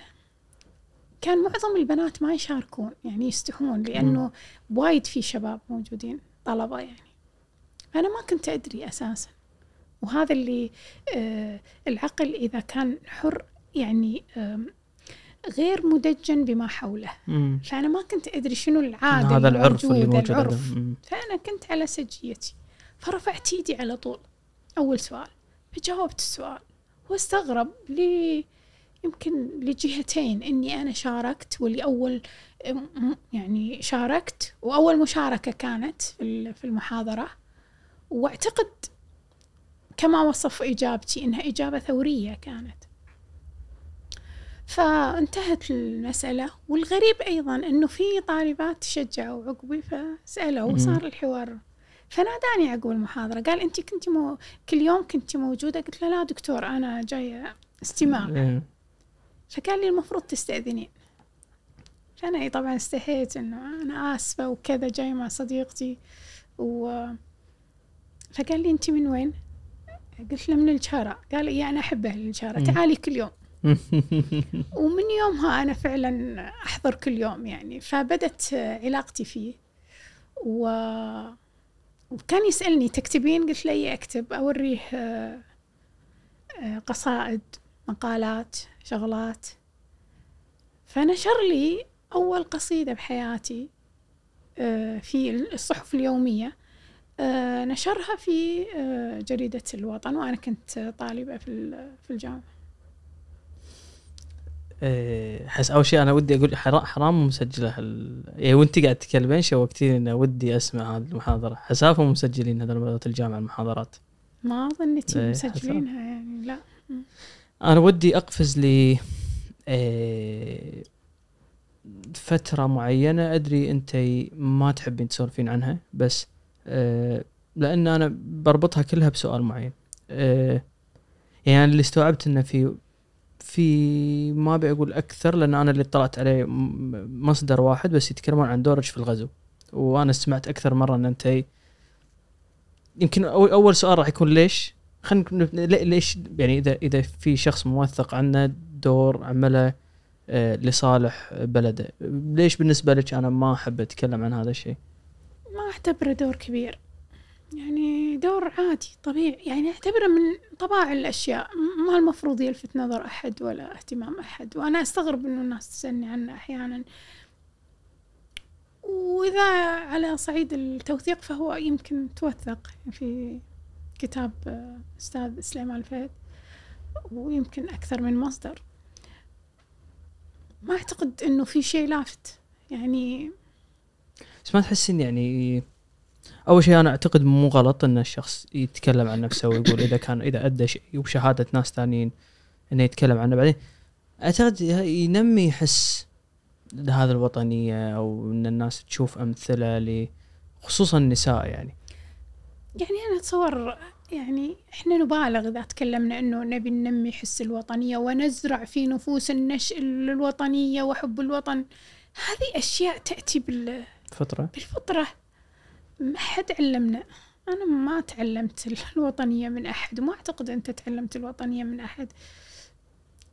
كان معظم البنات ما يشاركون يعني يستحون لأنه وايد في شباب موجودين طلبة يعني. أنا ما كنت أدري أساسا. وهذا اللي آه العقل إذا كان حر يعني غير مدجن بما حوله. مم. فأنا ما كنت أدري شنو العادة هذا العرف اللي موجود العرف. مم. فأنا كنت على سجيتي. فرفعت ايدي على طول. أول سؤال. فجاوبت السؤال. واستغرب لي يمكن لجهتين. إني أنا شاركت واللي أول م- يعني شاركت وأول مشاركة كانت في ال- في المحاضرة. وأعتقد كما وصف إجابتي إنها إجابة ثورية كانت. فانتهت المسألة والغريب أيضا أنه في طالبات تشجعوا عقبي فسألوا. وصار الحوار فناداني عقب المحاضرة قال أنت كنت مو كل يوم كنت موجودة قلت له لا دكتور أنا جاية استماع. فقال لي المفروض تستأذنين فأنا طبعا استحيت إنه أنا آسفة وكذا جاي مع صديقتي و فقال لي أنت من وين؟ قلت له من الجارة قال لي أنا أحب أهل الجارة. تعالي كل يوم ومن يومها أنا فعلا أحضر كل يوم يعني فبدت علاقتي فيه. و... وكان يسألني تكتبين؟ قلت له إيه أكتب؟ أوريه آه، قصائد مقالات شغلات. فنشر لي أول قصيدة بحياتي آه، في الصحف اليومية. آه، نشرها في جريدة الوطن وأنا كنت طالبة في ال- في الجامعة. حس أول شيء أنا ودي أقول حرام مسجلة هال... يعني وأنت قاعد تتكلمين شوقتيني انه ودي أسمع هذه المحاضرة. حسافه مسجلين هذول مدرسه الجامعة المحاضرات. ما ظنيتي إيه، مسجلينها يعني لا. أنا ودي أقفز ل إيه، فترة معينة أدري أنت ما تحبين تسولفين عنها بس إيه، لأن أنا بربطها كلها بسؤال معين. إيه، يعني اللي استوعبت إنه في في ما ابي أقول أكثر لأن أنا اللي اطلعت عليه مصدر واحد بس يتكلمون عن دورج في الغزو. وأنا سمعت أكثر مرة إن أنت يمكن أو- أول سؤال راح يكون ليش؟ خلينا ليش يعني إذا إذا في شخص موثق عنه دور عمله آه، لصالح بلده ليش بالنسبة لك أنا ما أحب أتكلم عن هذا الشيء؟ ما أعتبره دور كبير. يعني دور عادي طبيعي. يعني أعتبره من طباع الأشياء. م- ما المفروض يلفت نظر أحد ولا اهتمام أحد. وأنا أستغرب إنه الناس تسألني عنه أحيانا. وإذا على صعيد التوثيق فهو يمكن توثق في كتاب أستاذ سليمان الفهد ويمكن أكثر من مصدر. ما أعتقد إنه في شيء لافت. يعني بس ما تحسين يعني أول شيء أنا أعتقد مو غلط إن الشخص يتكلم عن نفسه ويقول إذا كان إذا أدى شيء وبشهادة ناس ثانيين إنه يتكلم عنه بعدين. أعتقد ينمي حس هذا الوطنية أو إن الناس تشوف أمثلة ل خصوصا النساء يعني. يعني أنا أتصور يعني إحنا نبالغ إذا تكلمنا إنه نبي ننمي حس الوطنية ونزرع في نفوس النشء الوطنية وحب الوطن. هذه أشياء تأتي بال- فتره بالفطرة. ما حد علمنا. أنا ما تعلمت الوطنية من أحد وما أعتقد أنت تعلمت الوطنية من أحد.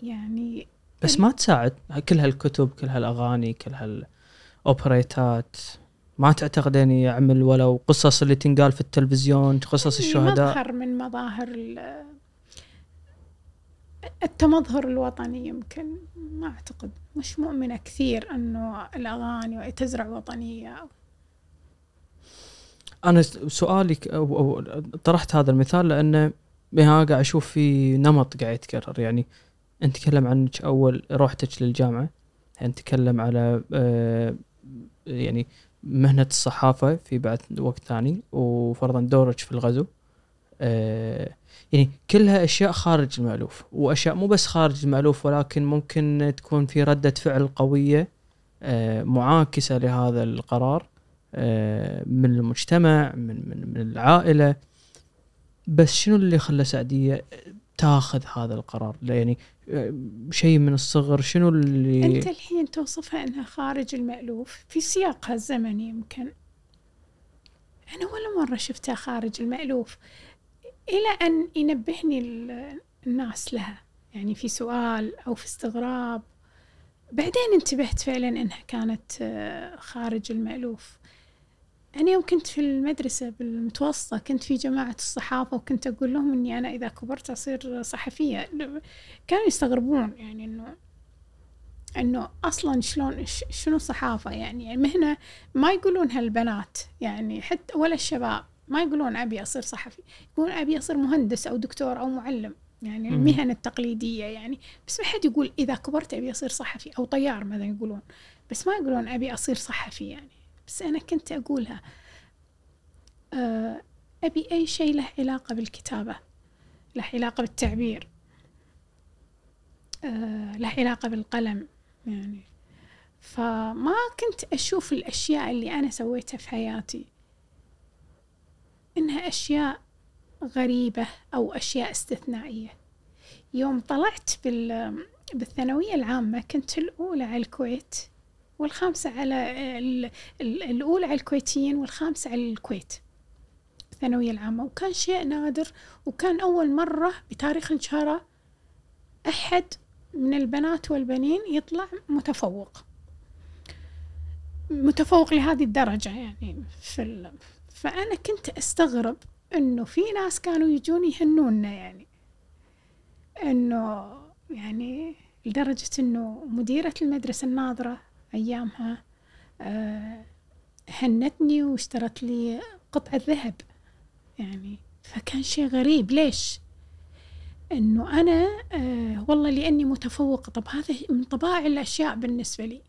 يعني بس ما تساعد كل هالكتب كل هالأغاني كل هالأوبريتات. ما تعتقدين يعمل ولو قصص اللي تنقال في التلفزيون قصص يعني الشهداء؟ مظهر من مظاهر ال- التمظهر الوطني يمكن. ما أعتقد. مش مؤمنة كثير أنه الأغاني تزرع وطنية. أنا سؤالي ك- أو طرحت هذا المثال لأنه بها قاعد أشوف في نمط قاعد يتكرر. يعني أنت تكلم عنك أول روحتك للجامعة انت تكلم على آه، يعني مهنة الصحافة في بعد وقت ثاني وفرضا دورك في الغزو. آه، يعني كلها أشياء خارج المألوف وأشياء مو بس خارج المألوف ولكن ممكن تكون في ردة فعل قوية آه، معاكسة لهذا القرار. من المجتمع من من من العائلة. بس شنو اللي خلى سعدية تاخذ هذا القرار؟ يعني آه، شيء من الصغر شنو اللي أنت الحين توصفها أنها خارج المألوف في سياقها الزمني يمكن. أنا ولا مرة شفتها خارج المألوف إلى أن ينبهني ال- الناس لها. يعني في سؤال أو في استغراب. بعدين انتبهت فعلا أنها كانت آه، خارج المألوف. أنا يوم كنت في المدرسة بالمتوسطة كنت في جماعة الصحافة وكنت أقول لهم إني أنا إذا كبرت أصير صحفية. كانوا يستغربون يعني إنه إنه أصلا شلون شنو صحافة يعني, يعني مهنة ما يقولونها البنات يعني حتى ولا الشباب ما يقولون أبي أصير صحفي يقولون أبي أصير مهندس أو دكتور أو معلم يعني. المهن التقليدية يعني. بس ما حد يقول إذا كبرت أبي أصير صحفي أو طيار مثلا يقولون بس ما يقولون أبي أصير صحفي يعني. بس أنا كنت أقولها آه، أبي أي شيء له علاقة بالكتابة له علاقة بالتعبير آه، له علاقة بالقلم يعني. فما كنت أشوف الأشياء اللي أنا سويتها في حياتي إنها أشياء غريبة أو أشياء استثنائية. يوم طلعت بال بالثانوية العامة كنت الأولى على الكويت. والخامسة على ال- الأولى على الكويتيين والخامسة على الكويت الثانوية العامة. وكان شيء نادر وكان أول مرة بتاريخ الشهرة أحد من البنات والبنين يطلع متفوق. متفوق لهذه الدرجة يعني في ال... فأنا كنت أستغرب إنه في ناس كانوا يجون يهنونا يعني. إنه يعني لدرجة إنه مديرة المدرسة الناظرة أيامها آه، هنتني واشترت لي قطعة ذهب يعني. فكان شيء غريب. ليش؟ إنه أنا آه والله لأني متفوقة. طب هذا من طبائع الأشياء بالنسبة لي.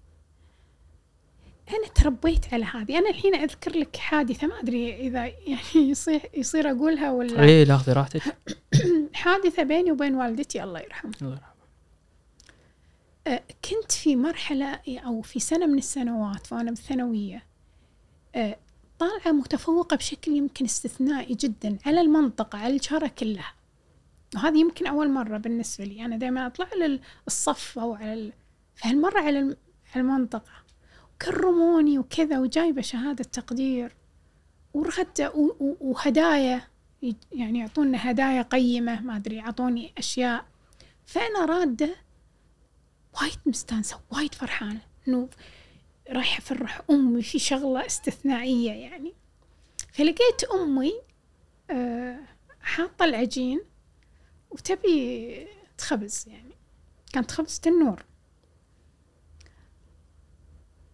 أنا تربيت على هذه. أنا الحين أذكر لك حادثة ما أدري إذا يعني يصير يصير أقولها ولا اي لا راحتك. حادثة بيني وبين والدتي الله يرحمها. الله يرحمه كنت في مرحلة أو في سنة من السنوات وأنا بالثانوية آه، طالعة متفوقة بشكل يمكن استثنائي جدا على المنطقة على الشارع كلها. وهذه يمكن أول مرة بالنسبة لي. أنا دائما أطلع على الصف أو على ال... فهالمرة على الم- على المنطقة. كرموني وكذا وجايبة شهادة تقدير ورغدة وهدايا يعني يعطونا هدايا قيمة ما أدري يعطوني أشياء. فأنا رادة وايد مستانسة وايد فرحانة. إنه رايحة أفرح أمي في شغلة استثنائية يعني. فلقيت أمي آه، حاطة العجين وتبي تخبز يعني. كانت خبزة النور.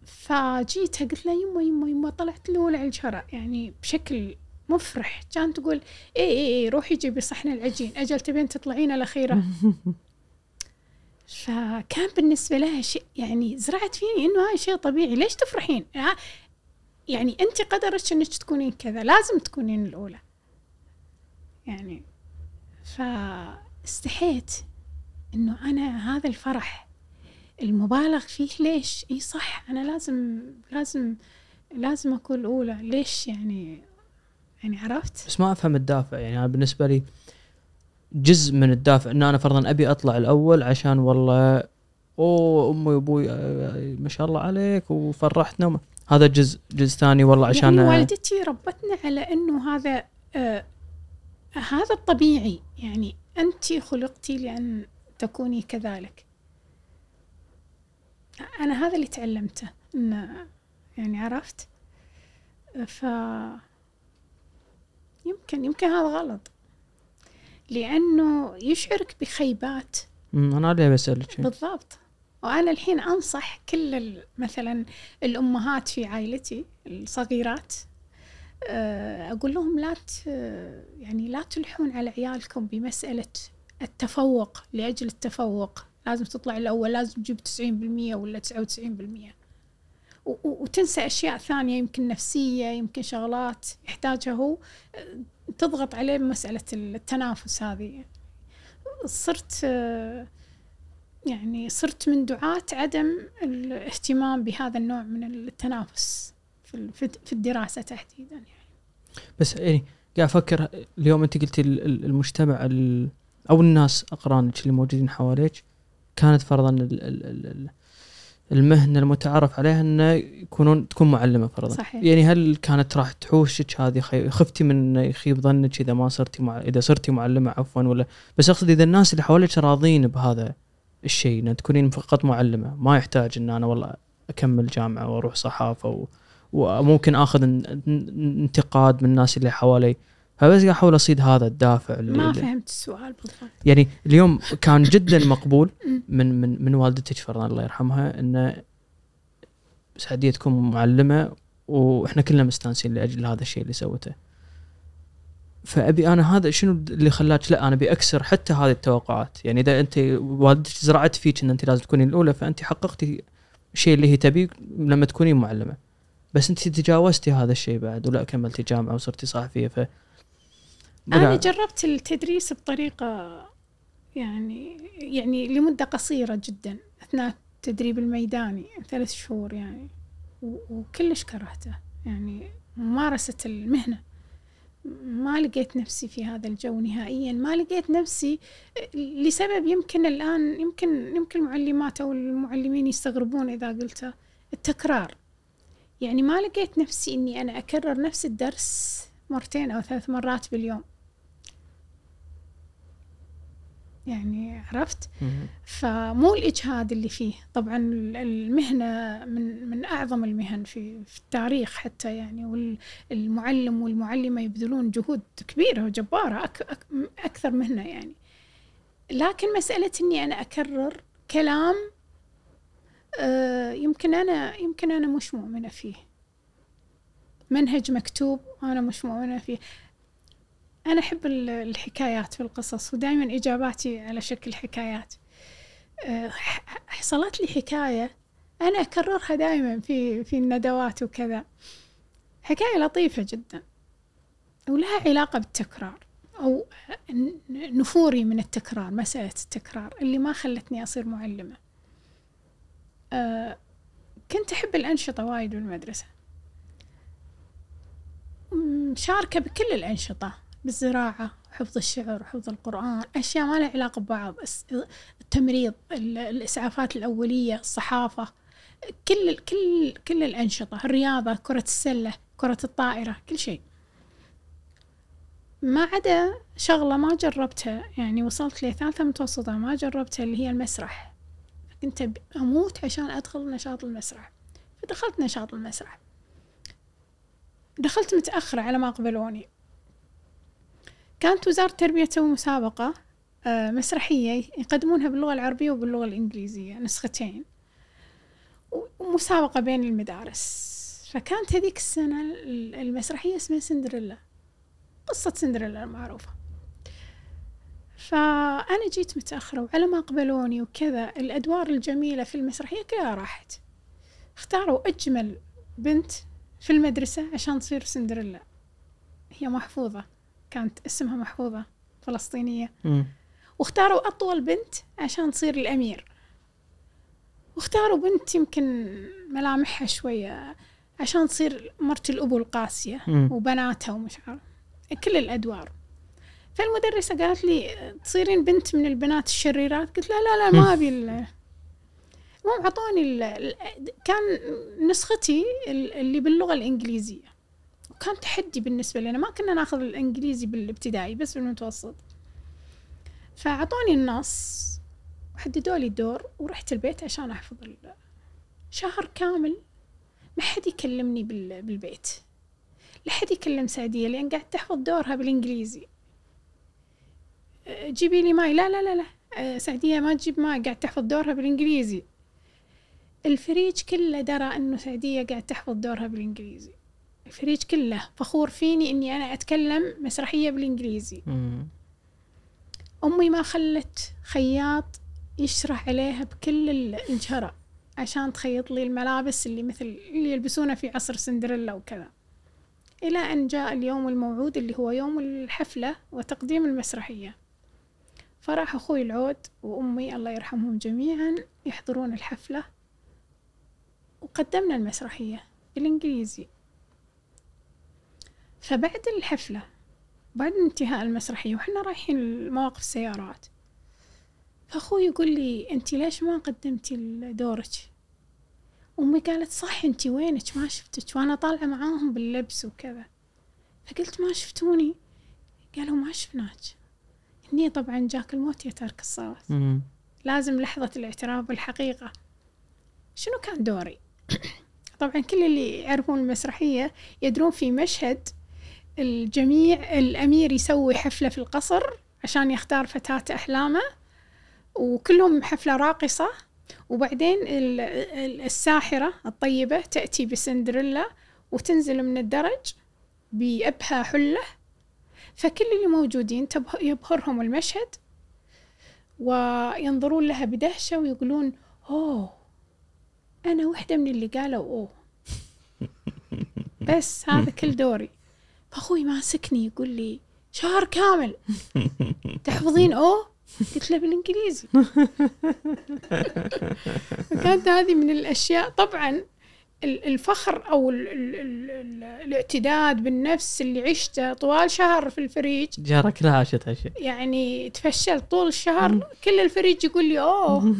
فجيتها قلت لها يمه يمه يمه طلعت الأولى على الشرع يعني بشكل مفرح. كانت تقول اي اي اي روحي جيبي صحن العجين. أجل تبين تطلعين الاخيره فكان بالنسبة لها شيء يعني زرعت فيني إنه هاي شيء طبيعي ليش تفرحين؟ يعني انت قدرك إنك تكونين كذا لازم تكونين الأولى. يعني فاستحيت إنه أنا هذا الفرح المبالغ فيه ليش؟ إي صح أنا لازم لازم لازم أكون الأولى ليش يعني يعني عرفت؟ بس ما أفهم الدافع يعني أنا بالنسبة لي جزء من الدافع إن أنا فرضا أبي أطلع الأول عشان والله أوه أمي وأبوي ما شاء الله عليك وفرحتنا وما- هذا جزء جزء ثاني والله عشان يعني والدتي ربتنا على إنه هذا آه هذا الطبيعي. يعني أنت خلقتي لأن تكوني كذلك. أنا هذا اللي تعلمته إن يعني عرفت؟ ف يمكن يمكن هذا غلط. لأنه يشعرك بخيبات. أنا اللي بسالك بالضبط. وأنا الحين أنصح كل مثلا الأمهات في عائلتي الصغيرات آه، أقول لهم لا يعني لا تلحون على عيالكم بمسألة التفوق لأجل التفوق. لازم تطلع الأول لازم تجيب 90% ولا 99% و- و- وتنسى أشياء ثانية يمكن نفسية يمكن شغلات يحتاجها هو. تضغط عليه مسألة التنافس هذه صرت يعني صرت من دعاة عدم الاهتمام بهذا النوع من التنافس في ال- في في الدراسة تحديدا يعني. بس يعني قاعد أفكر اليوم أنت قلتي ال- ال- المجتمع ال- أو الناس أقرانك اللي موجودين حواليك كانت فرضا المهنة المتعارف عليها إنه يكونون تكون معلمة فرضا صحيح. يعني هل كانت راح تحوشك هذه خي... خفتي من يخيب ظنك إذا ما صرتي مع... إذا صرتي معلمة عفوا ولا بس أقصد إذا الناس اللي حواليك راضين بهذا الشيء ان تكونين فقط معلمة ما يحتاج إن أنا والله أكمل جامعة وأروح صحافة و... وممكن آخذ إن- إن- إنتقاد من الناس اللي حوالي فبس قاعد أحاول أصيد هذا الدافع اللي ما اللي- فهمت السؤال بالضبط. يعني اليوم كان جدا مقبول من من من والدتك فرضا الله يرحمها انه سعدية تكون معلمة وإحنا كلنا مستانسين لأجل هذا الشيء اللي سوته. فأبي أنا هذا شنو اللي خلاك؟ لا أنا أبي أكسر حتى هذه التوقعات، يعني إذا أنت والدتك زرعت فيك إن أنت لازم تكونين الأولى فأنت حققتي الشيء اللي هي تبيه لما تكونين معلمة. بس أنت تجاوزتي هذا الشيء بعد ولا كملتي جامعة وصرتي صحفية ف أنا جربت التدريس بطريقة يعني يعني لمدة قصيرة جدا أثناء التدريب الميداني ثلاث شهور يعني. وكلش كرهته يعني ممارسة المهنة. ما لقيت نفسي في هذا الجو نهائيا. ما لقيت نفسي لسبب يمكن الآن يمكن يمكن المعلمات أو المعلمين يستغربون إذا قلته التكرار. يعني ما لقيت نفسي إني أنا أكرر نفس الدرس مرتين أو ثلاث مرات باليوم. يعني عرفت. فمو الإجهاد اللي فيه. طبعا المهنة من من أعظم المهن في, في التاريخ حتى يعني والمعلم والمعلمة يبذلون جهود كبيرة وجبارة أك أك أكثر مهنة يعني. لكن مسألة إني أنا أكرر كلام آه، يمكن أنا يمكن أنا مش مؤمنة فيه. منهج مكتوب أنا مش مؤمنة فيه. أنا أحب ال- الحكايات في القصص ودائما إجاباتي على شكل حكايات أه، حصلت لي حكاية أنا أكررها دائما في في الندوات وكذا. حكاية لطيفة جدا ولها علاقة بالتكرار أو نفوري من التكرار مسألة التكرار اللي ما خلتني أصير معلمة. أه، كنت أحب الأنشطة وايد بالمدرسة. مشاركة بكل الأنشطة. بالزراعة حفظ الشعر حفظ القرآن أشياء ما لها علاقة ببعض التمريض ال- الإسعافات الأولية الصحافة كل كل كل الأنشطة الرياضة كرة السلة كرة الطائرة كل شيء. ما عدا شغلة ما جربتها يعني وصلت لثالثة متوسطة ما جربتها اللي هي المسرح. كنت أموت عشان أدخل نشاط المسرح. فدخلت نشاط المسرح. دخلت متأخرة على ما قبلوني. كانت وزارة التربية تسوي مسابقة آه، مسرحية يقدمونها باللغة العربية وباللغة الإنجليزية نسختين. ومسابقة بين المدارس. فكانت هذيك السنة ال- المسرحية اسمها سندريلا. قصة سندريلا المعروفة فأنا جيت متأخرة وعلى ما قبلوني وكذا الأدوار الجميلة في المسرحية كلها راحت. اختاروا أجمل بنت في المدرسة عشان تصير سندريلا. هي محفوظة. كانت اسمها محفوظة فلسطينية. مم. واختاروا أطول بنت عشان تصير الأمير. واختاروا بنت يمكن ملامحها شوية عشان تصير مرت الأبو القاسية مم. وبناتها ومش عارف كل الأدوار. فالمدرسة قالت لي تصيرين بنت من البنات الشريرات؟ قلت لا لا لا ما أبي ال- المهم عطوني كان نسختي ال- اللي باللغة الإنجليزية. وكان تحدي بالنسبة لنا. ما كنا ناخذ الإنجليزي بالابتدائي بس بالمتوسط. فأعطوني النص وحددوا لي الدور ورحت البيت عشان أحفظ شهر كامل ما حد يكلمني بال- بالبيت. لا حد يكلم سعدية لأن قاعد تحفظ دورها بالإنجليزي. أه، جيبي لي ماي. لا لا لا لا. أه، سعدية ما تجيب ماي قاعد تحفظ دورها بالإنجليزي. الفريج كله درى أنه سعدية قاعد تحفظ دورها بالإنجليزي. الفريج كله. فخور فيني إني أنا أتكلم مسرحية بالإنجليزي. مم. أمي ما خلت خياط يشرح عليها بكل ال- الجرى عشان تخيط لي الملابس اللي مثل اللي يلبسونها في عصر سندريلا وكذا. إلى أن جاء اليوم الموعود اللي هو يوم الحفلة وتقديم المسرحية. فراح أخوي العود وأمي الله يرحمهم جميعا يحضرون الحفلة. وقدمنا المسرحية بالإنجليزي. فبعد الحفلة بعد انتهاء المسرحية وحنا رايحين لمواقف السيارات فأخوي يقول لي أنت ليش ما قدمتي دورك؟ أمي قالت صح أنت وينك؟ ما شفتك وأنا طالعة معاهم باللبس وكذا. فقلت ما شفتوني؟ قالوا ما شفناك. هني طبعا جاك الموت يا تارك الصلاة مم. لازم لحظة الاعتراف بالحقيقة. شنو كان دوري؟ طبعا كل اللي يعرفون المسرحية يدرون في مشهد الجميع الأمير يسوي حفلة في القصر عشان يختار فتاة أحلامه وكلهم حفلة راقصة. وبعدين ال- ال- الساحرة الطيبة تأتي بسندريلا وتنزل من الدرج بأبهى حلة. فكل اللي موجودين يبهرهم المشهد وينظرون لها بدهشة ويقولون أوه أنا وحدة من اللي قالوا أوه. بس هذا كل دوري. فأخوي ماسكني يقول لي شهر كامل. تحفظين أوه قلت له بالإنجليزي. فكانت هذه من الأشياء. طبعا ال- الفخر أو ال ال ال ال الاعتداد بالنفس اللي عشته طوال شهر في الفريج. جارة كلها عاشت هالشيء. يعني تفشلت طول الشهر. كل الفريج يقول لي أوه.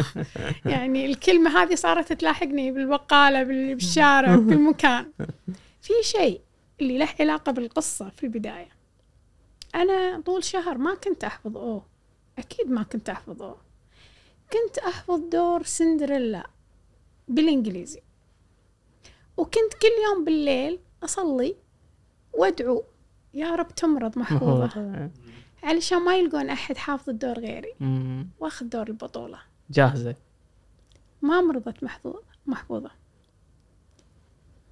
يعني الكلمة هذه صارت تلاحقني بالبقالة بال- بالشارع في مكان. في شيء اللي له علاقة بالقصة في البداية. أنا طول شهر ما كنت أحفظ أوه أكيد ما كنت أحفظ أوه كنت أحفظ دور سندريلا بالإنجليزي. وكنت كل يوم بالليل أصلي وأدعو يا رب تمرض محفوظة. علشان ما يلقون أحد حافظ الدور غيري. مم. وأخذ دور البطولة. جاهزة. ما مرضت محفوظة محفوظة.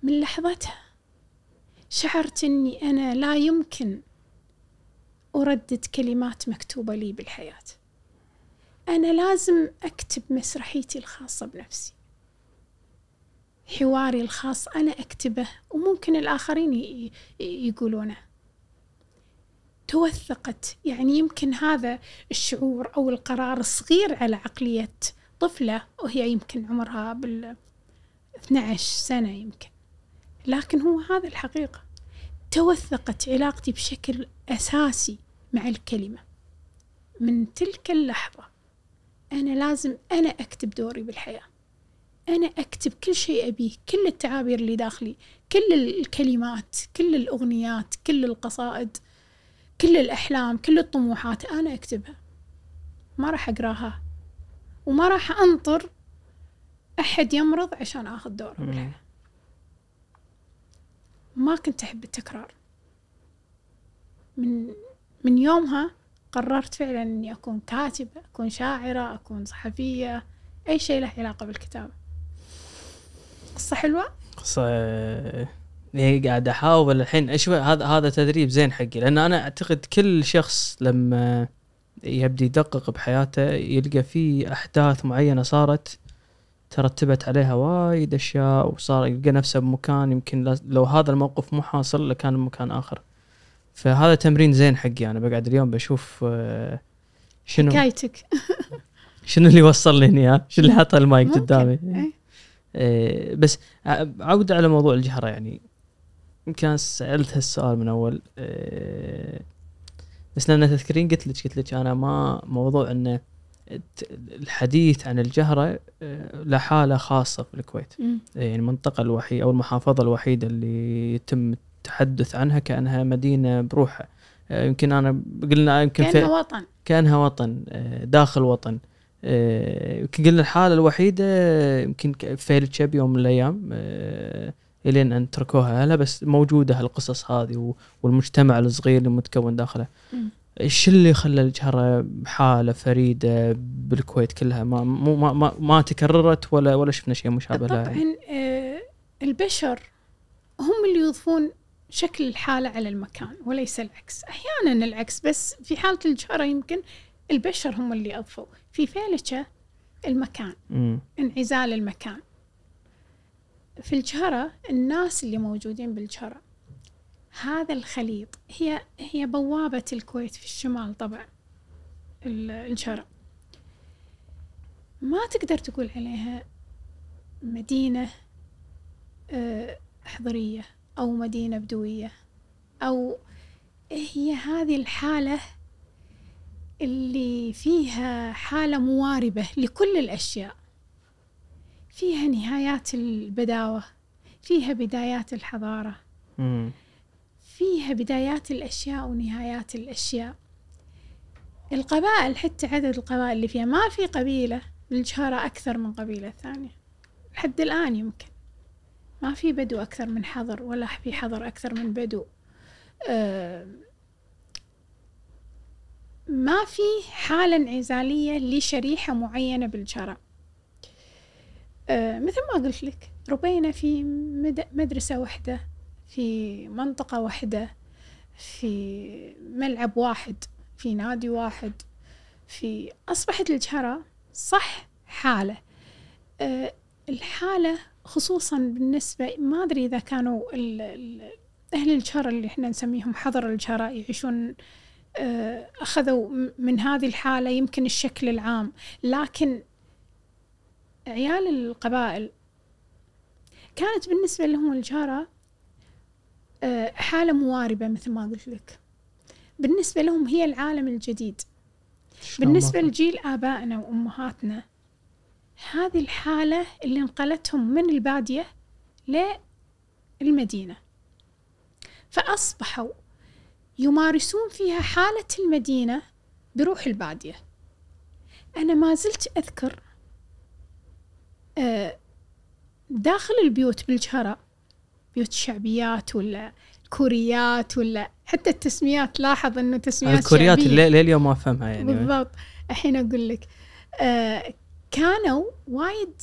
من لحظتها شعرت أني أنا لا يمكن أردد كلمات مكتوبة لي بالحياة. أنا لازم أكتب مسرحيتي الخاصة بنفسي. حواري الخاص أنا أكتبه وممكن الآخرين يقولونه. توثقت يعني يمكن هذا الشعور أو القرار الصغير على عقلية طفلة وهي يمكن عمرها بال 12 سنة يمكن. لكن هو هذا الحقيقة. توثقت علاقتي بشكل أساسي مع الكلمة. من تلك اللحظة أنا لازم أنا أكتب دوري بالحياة. أنا أكتب كل شيء أبيه كل التعابير اللي داخلي كل الكلمات كل الأغنيات كل القصائد كل الأحلام كل الطموحات أنا أكتبها. ما راح أقراها. وما راح أنطر أحد يمرض عشان آخذ دوره. بالحياة. ما كنت أحب التكرار. من من يومها قررت فعلا إني أكون كاتبة أكون شاعرة أكون صحفية أي شيء له علاقة بالكتابة. قصة حلوة؟ قصة يعني قاعد أحاول الحين. أشوف هذا هذا تدريب زين حقي. لأن أنا أعتقد كل شخص لما يبدي يدقق بحياته يلقى في أحداث معينة صارت ترتبت عليها وايد أشياء وصار يلقى نفسه بمكان يمكن لو هذا الموقف مو حاصل لكان بمكان آخر. فهذا تمرين زين حقي أنا بقعد اليوم بشوف آه، شنو حكايتك. شنو اللي وصل لي ها؟ شنو اللي حط المايك. قدامي؟ إيه. إيه، بس عودة على موضوع الجهرة يعني. يمكن سألت هالسؤال من أول إيه، بس لأن تذكرين قلت لك قلت لك أنا ما موضوع الت- الحديث عن الجهرة إيه، له حالة خاصة في الكويت. مم. يعني المنطقة الوحيدة أو المحافظة الوحيدة اللي يتم التحدث عنها كأنها مدينة بروحها إيه، يمكن أنا قلنا يمكن في كأنه وطن. كأنها وطن آه، داخل وطن. آه، يمكن قلنا الحالة الوحيدة آه، يمكن فيل تشيب يوم من الأيام آه، إلين أن تركوها هلا بس موجودة هالقصص هذه والمجتمع الصغير اللي متكون داخله. إيش اللي خلى الجهرة حاله فريدة بالكويت كلها ما مو ما, ما, ما تكررت ولا ولا شفنا شيء مشابه لها. طبعا آه، البشر هم اللي يضيفون شكل الحالة على المكان وليس العكس أحيانا العكس بس في حالة الجهرة يمكن البشر هم اللي أضفوا في فيلتشة المكان مم. انعزال المكان في الجهرة الناس اللي موجودين بالجهرة هذا الخليط هي هي بوابة الكويت في الشمال طبعا ال- الجهرة ما تقدر تقول عليها مدينة آه، حضرية أو مدينة بدوية. أو هي هذه الحالة اللي فيها حالة مواربة لكل الأشياء. فيها نهايات البداوة فيها بدايات الحضارة. فيها بدايات الأشياء ونهايات الأشياء. القبائل حتى عدد القبائل اللي فيها ما في قبيلة بالجهرة أكثر من قبيلة ثانية. لحد الآن يمكن. ما في بدو أكثر من حضر ولا في حضر أكثر من بدو. ما في حالة انعزالية لشريحة معينة بالجهرة. مثل ما قلت لك ربينا في مد- مدرسة واحدة في منطقة واحدة في ملعب واحد في نادي واحد في أصبحت الجهرة صح حالة. أه الحالة خصوصا بالنسبة ما أدري إذا كانوا ال- ال- أهل الجهرة اللي إحنا نسميهم حضر الجهرة يعيشون أه أخذوا من هذه الحالة يمكن الشكل العام. لكن عيال القبائل كانت بالنسبة لهم الجهرة حالة مواربة مثل ما قلت لك. بالنسبة لهم هي العالم الجديد. بالنسبة لجيل آبائنا وأمهاتنا هذه الحالة اللي انقلتهم من البادية للمدينة. فأصبحوا يمارسون فيها حالة المدينة بروح البادية. أنا ما زلت أذكر آه، داخل البيوت بالجهرة بيوت الشعبيات ولا الكوريات ولا حتى التسميات لاحظ إنه تسميات الكوريات شعبية. اللي لليوم ما أفهمها يعني. بالضبط. الحين أقول لك آه كانوا وايد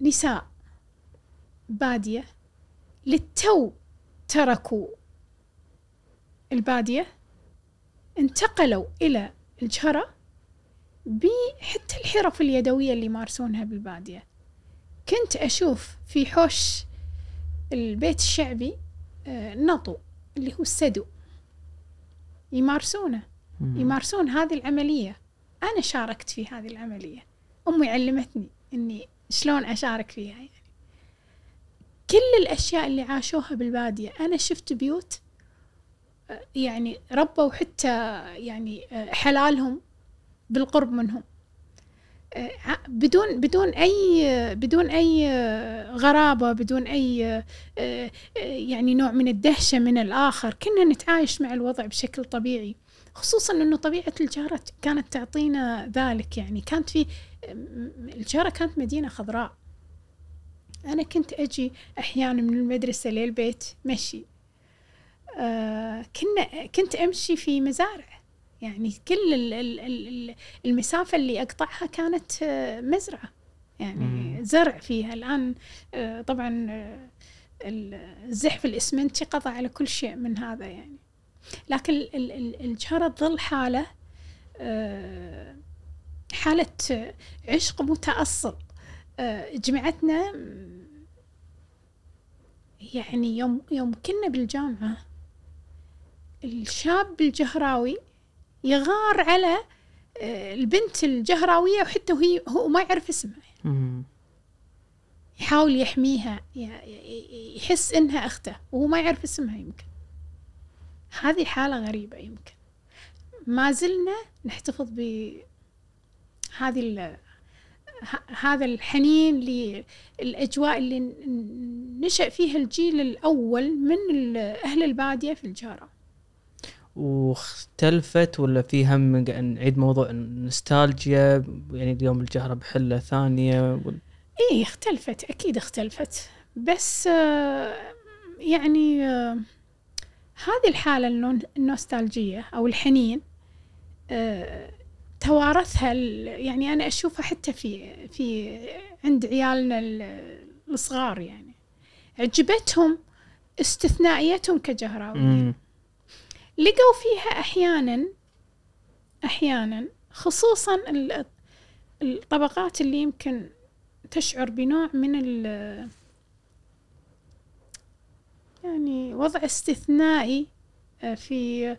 نساء بادية للتو تركوا البادية انتقلوا إلى الجهره بحتى الحرف اليدوية اللي يمارسونها بالبادية. كنت أشوف في حوش البيت الشعبي آه نطو اللي هو السدو. يمارسونه. يمارسون هذه العملية. أنا شاركت في هذه العملية. أمي علمتني إني شلون أشارك فيها يعني. كل الأشياء اللي عاشوها بالبادية أنا شفت بيوت آه، يعني ربوا حتى يعني آه، حلالهم بالقرب منهم. بدون بدون أي بدون أي آه، غرابة بدون آه، يعني نوع من الدهشة من الآخر كنا نتعايش مع الوضع بشكل طبيعي خصوصا إنه طبيعة الجارة كانت تعطينا ذلك يعني كانت في الجارة كانت مدينة خضراء. أنا كنت أجي أحيانا من المدرسة للبيت مشي. كنا كنت أمشي في مزارع. يعني كل ال- ال- ال- المسافة اللي أقطعها كانت آه، مزرعة. يعني. زرع فيها. الآن آه، طبعا آه، الزحف الإسمنتي قضى على كل شيء من هذا يعني. لكن ال- ال- ال- الجهرة تظل حالة حالة عشق متأصل. جمعتنا يعني يوم يوم كنا بالجامعة الشاب الجهراوي يغار على آه، البنت الجهراوية وحتى وهي هو ما يعرف اسمها. يحاول يحميها يحس إنها أخته وهو ما يعرف اسمها يمكن. هذه حالة غريبة يمكن. ما زلنا نحتفظ ه- هذا الحنين للأجواء اللي نشأ فيها الجيل الأول من ال- أهل البادية في الجارة. واختلفت ولا في هم نعيد موضوع النوستالجيا؟ يعني اليوم الجهرة بحلة ثانية وال- إيه اختلفت أكيد اختلفت. بس آه، يعني آه، هذه الحالة النوستالجية أو الحنين آه، توارثها يعني أنا أشوفها حتى في في عند عيالنا ال- الصغار يعني. عجبتهم استثنائيتهم كجهراويين. لقوا فيها أحيانا أحيانا خصوصا ال- الطبقات اللي يمكن تشعر بنوع من ال يعني وضع استثنائي آه، في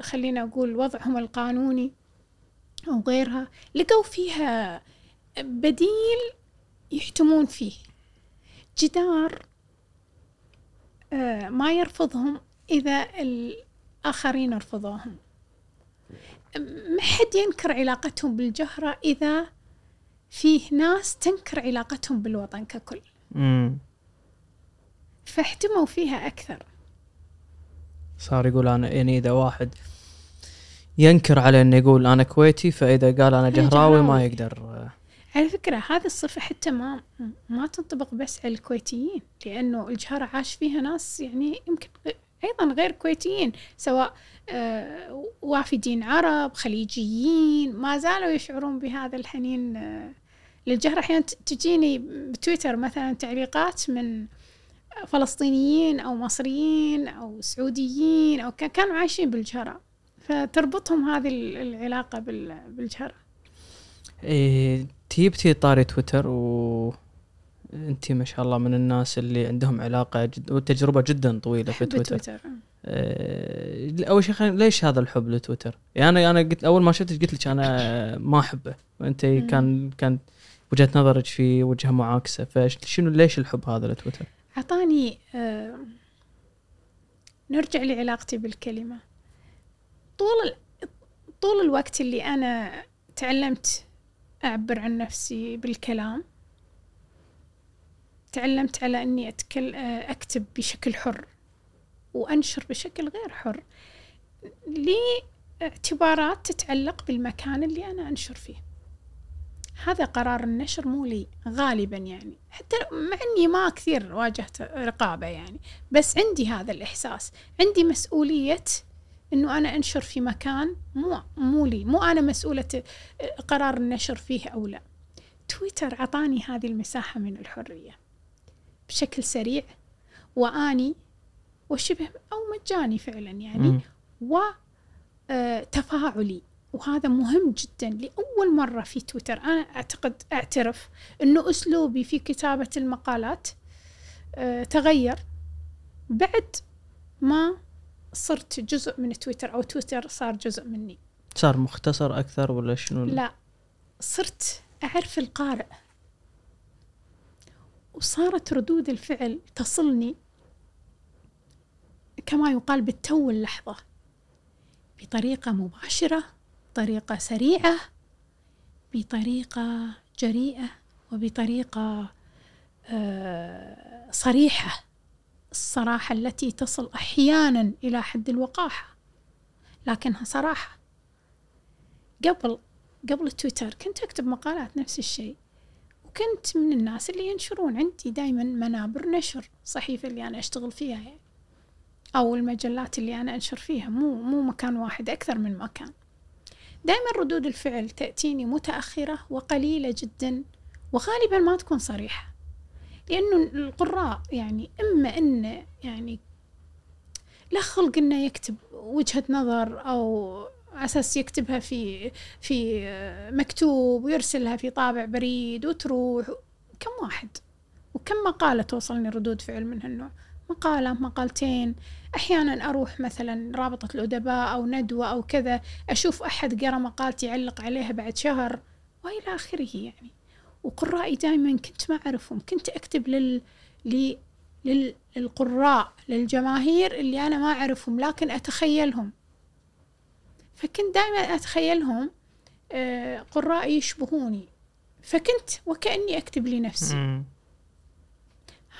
خلينا أقول وضعهم القانوني أو غيرها. لقوا فيها بديل يحتمون فيه. جدار آه، ما يرفضهم إذا الآخرين رفضوهم ما حد ينكر علاقتهم بالجهرة إذا فيه ناس تنكر علاقتهم بالوطن ككل. فاحتموا فيها أكثر. صار يقول أنا يعني إذا واحد ينكر على إنه يقول أنا كويتي فإذا قال أنا جهراوي ما. يقدر. على فكرة هذه الصفة حتى ما ما تنطبق بس على الكويتيين لأنه الجهرة عاش فيها ناس يعني يمكن أيضا غير كويتيين سواء آه، وافدين عرب خليجيين ما زالوا يشعرون بهذا الحنين آه، للجهرة أحيانا تجيني بتويتر مثلا تعليقات من فلسطينيين أو مصريين أو سعوديين أو كا- كانوا عايشين بالجهرة فتربطهم هذه ال- العلاقة بال- بالجهرة إيه طاري تويتر و انت ما شاء الله من الناس اللي عندهم علاقة جد وتجربة جدا طويلة في تويتر تويتر إيه أول شيء خلينا- ليش هذا الحب لتويتر؟ يعني أنا أنا قلت أول ما شفتك قلت لك أنا ما أحبه وأنت. كان كان وجهة نظرك فيه وجهة معاكسة فشنو ليش الحب هذا لتويتر؟ أعطاني آه، نرجع لعلاقتي بالكلمة طول ال- طول الوقت اللي أنا تعلمت أعبر عن نفسي بالكلام تعلمت على أني أتكل آه، أكتب بشكل حر وأنشر بشكل غير حر لي اعتبارات تتعلق بالمكان اللي أنا أنشر فيه. هذا قرار النشر مو لي غالبا يعني. حتى مع إني ما كثير واجهت رقابة يعني بس عندي هذا الإحساس. عندي مسؤولية إنه أنا أنشر في مكان مو مو لي. مو أنا مسؤولة قرار النشر فيه أو لا. تويتر عطاني هذه المساحة من الحرية. بشكل سريع. وآني وشبه أو مجاني فعلا يعني. وتفاعلي وهذا مهم جدا لأول مرة في تويتر. أنا أعتقد أعترف أنه أسلوبي في كتابة المقالات آه، تغير بعد ما صرت جزء من تويتر أو تويتر صار جزء مني. صار مختصر أكثر ولا شنو؟ لا صرت أعرف القارئ. وصارت ردود الفعل تصلني كما يقال بالتو اللحظة بطريقة مباشرة بطريقة سريعة بطريقة جريئة وبطريقة آه، صريحة الصراحة التي تصل أحيانا إلى حد الوقاحة لكنها صراحة. قبل قبل تويتر كنت أكتب مقالات نفس الشيء. وكنت من الناس اللي ينشرون عندي دايما منابر نشر صحيفة اللي أنا أشتغل فيها يعني. أو المجلات اللي أنا أنشر فيها مو مو مكان واحد أكثر من مكان. دائما ردود الفعل تأتيني متأخرة وقليلة جدا وغالبا ما تكون صريحة. لأنه القراء يعني إما إنه يعني له خلق إنه يكتب وجهة نظر أو أساس يكتبها في في مكتوب ويرسلها في طابع بريد وتروح. كم واحد؟ وكم مقالة توصلني ردود فعل من هالنوع؟ مقالة مقالتين. أحيانا أروح مثلا رابطة الأدباء أو ندوة أو كذا أشوف أحد قرأ مقالتي يعلق عليها بعد شهر. وإلى آخره يعني. وقرائي دائما كنت ما أعرفهم. كنت أكتب لل... لل... للقراء للجماهير اللي أنا ما أعرفهم لكن أتخيلهم. فكنت دائما أتخيلهم آه، قرائي يشبهوني. فكنت وكأني أكتب لنفسي. مم.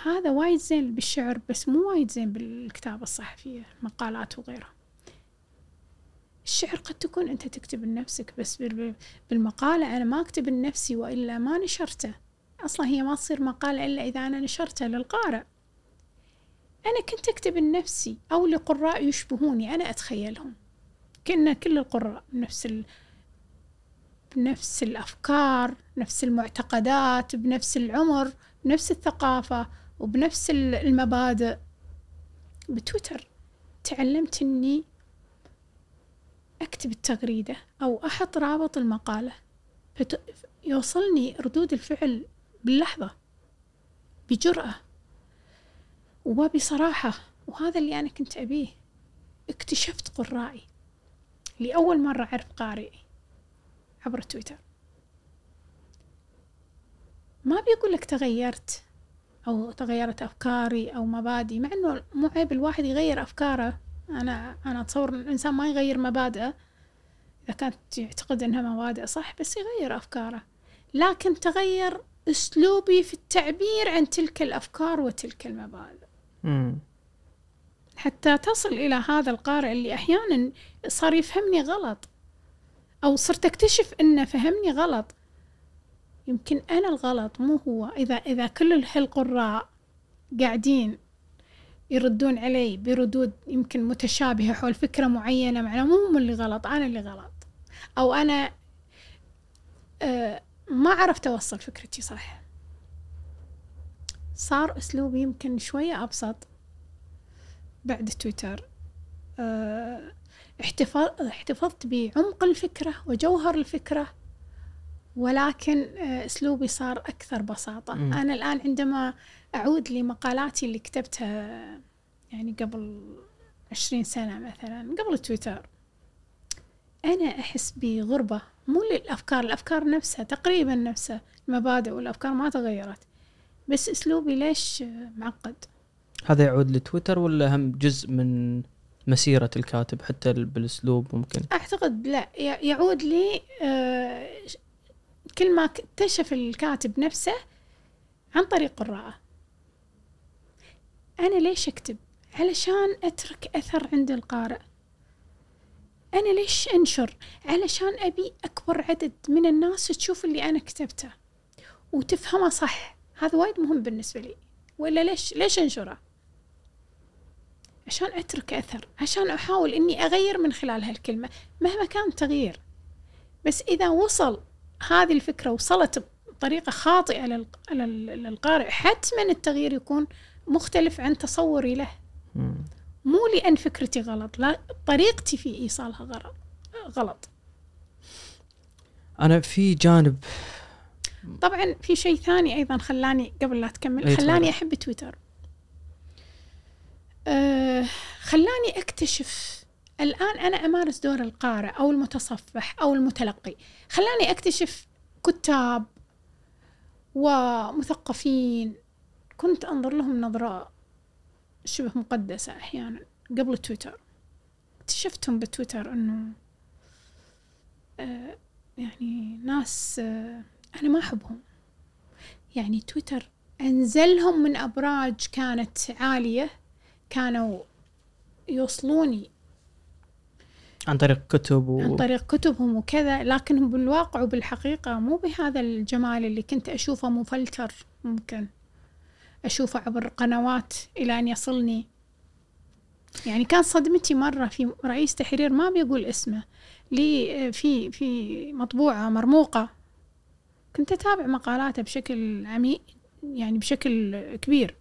هذا وايد زين بالشعر بس مو وايد زين بالكتابة الصحفية مقالات وغيرها. الشعر قد تكون أنت تكتب لنفسك بس بال- بالمقالة أنا ما أكتب لنفسي وإلا ما نشرته. أصلا هي ما تصير مقالة إلا إذا أنا نشرتها للقارئ. أنا كنت أكتب لنفسي أو لقراء يشبهوني أنا أتخيلهم. كأن كل القراء نفس ال... بنفس الأفكار نفس المعتقدات بنفس العمر بنفس الثقافة وبنفس ال- المبادئ. بتويتر تعلمت إني أكتب التغريدة أو أحط رابط المقالة. فت... يوصلني ردود الفعل باللحظة بجرأة وبصراحة وهذا اللي أنا كنت أبيه. اكتشفت قرائي. لأول مرة أعرف قارئي عبر تويتر. ما بيقول لك تغيرت أو تغيرت أفكاري أو مبادئي مع إنه مو عيب الواحد يغير أفكاره. أنا أنا أتصور إن الإنسان ما يغير مبادئه إذا كانت يعتقد إنها مبادئ صح بس يغير أفكاره. لكن تغير أسلوبي في التعبير عن تلك الأفكار وتلك المبادئ. حتى تصل إلى هذا القارئ اللي أحيانا صار يفهمني غلط أو صرت أكتشف إنه فهمني غلط. يمكن أنا الغلط مو هو. إذا إذا كل هالقراء قاعدين يردون علي بردود يمكن متشابهة حول فكرة معينة معناه مو هم اللي غلط أنا اللي غلط. أو أنا آه ما عرفت أوصل فكرتي صح صار أسلوبي يمكن شوية أبسط. بعد تويتر. آه، احتفظ احتفظت بعمق الفكرة وجوهر الفكرة ولكن آه، أسلوبي صار أكثر بساطة. مم. أنا الآن عندما أعود لمقالاتي اللي كتبتها يعني قبل عشرين سنة مثلا قبل تويتر أنا أحس بغربة مو للأفكار الأفكار نفسها تقريبا نفسها المبادئ والأفكار ما تغيرت بس أسلوبي ليش معقد؟ هذا يعود لتويتر ولا هم جزء من مسيرة الكاتب حتى ال- بالأسلوب ممكن أعتقد لا يعود لي آه، كل ما اكتشف الكاتب نفسه عن طريق قراءة أنا ليش أكتب؟ علشان أترك أثر عند القارئ أنا ليش أنشر؟ علشان أبي أكبر عدد من الناس تشوف اللي أنا كتبته وتفهمه صح هذا وايد مهم بالنسبة لي ولا ليش ليش أنشره؟ عشان أترك أثر عشان أحاول إني أغير من خلال هالكلمة مهما كان التغيير بس إذا وصل هذه الفكرة وصلت بطريقة خاطئة للق- لل- للقارئ حتما التغيير يكون مختلف عن تصوري له. مو لأن فكرتي غلط لا طريقتي في إيصالها غلط أنا في جانب طبعا في شيء ثاني أيضا خلاني قبل لا تكمل خلاني. أحب تويتر آه خلاني أكتشف الآن أنا أمارس دور القارئ أو المتصفح أو المتلقي. خلاني أكتشف كتاب ومثقفين. كنت أنظر لهم نظرة شبه مقدسة أحيانا قبل تويتر. اكتشفتهم بتويتر أنه آه يعني ناس آه أنا ما أحبهم. يعني تويتر أنزلهم من أبراج كانت عالية. كانوا يوصلوني عن طريق كتب و... عن طريق كتبهم وكذا لكنهم بالواقع وبالحقيقة مو بهذا الجمال اللي كنت أشوفه مفلتر ممكن أشوفه عبر قنوات إلى أن يصلني. يعني كان صدمتي مرة في رئيس تحرير ما بيقول اسمه لي في في مطبوعة مرموقة. كنت أتابع مقالاته بشكل عميق يعني بشكل كبير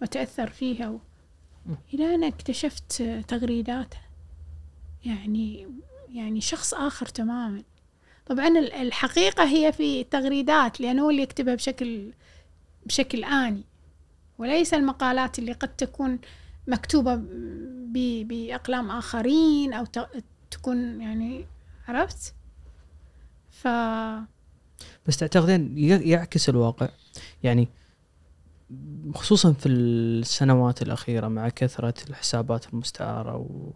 وأتأثر فيها و... إلى أن اكتشفت تغريداته يعني يعني شخص آخر تماما. طبعا ال- الحقيقة هي في التغريدات لأنه هو اللي يكتبها بشكل بشكل آني. وليس المقالات اللي قد تكون مكتوبة بأقلام آخرين أو تكون يعني عرفت؟ ف بس تعتقدين يعكس الواقع. يعني خصوصا في السنوات الأخيرة مع كثرة الحسابات المستعارة و...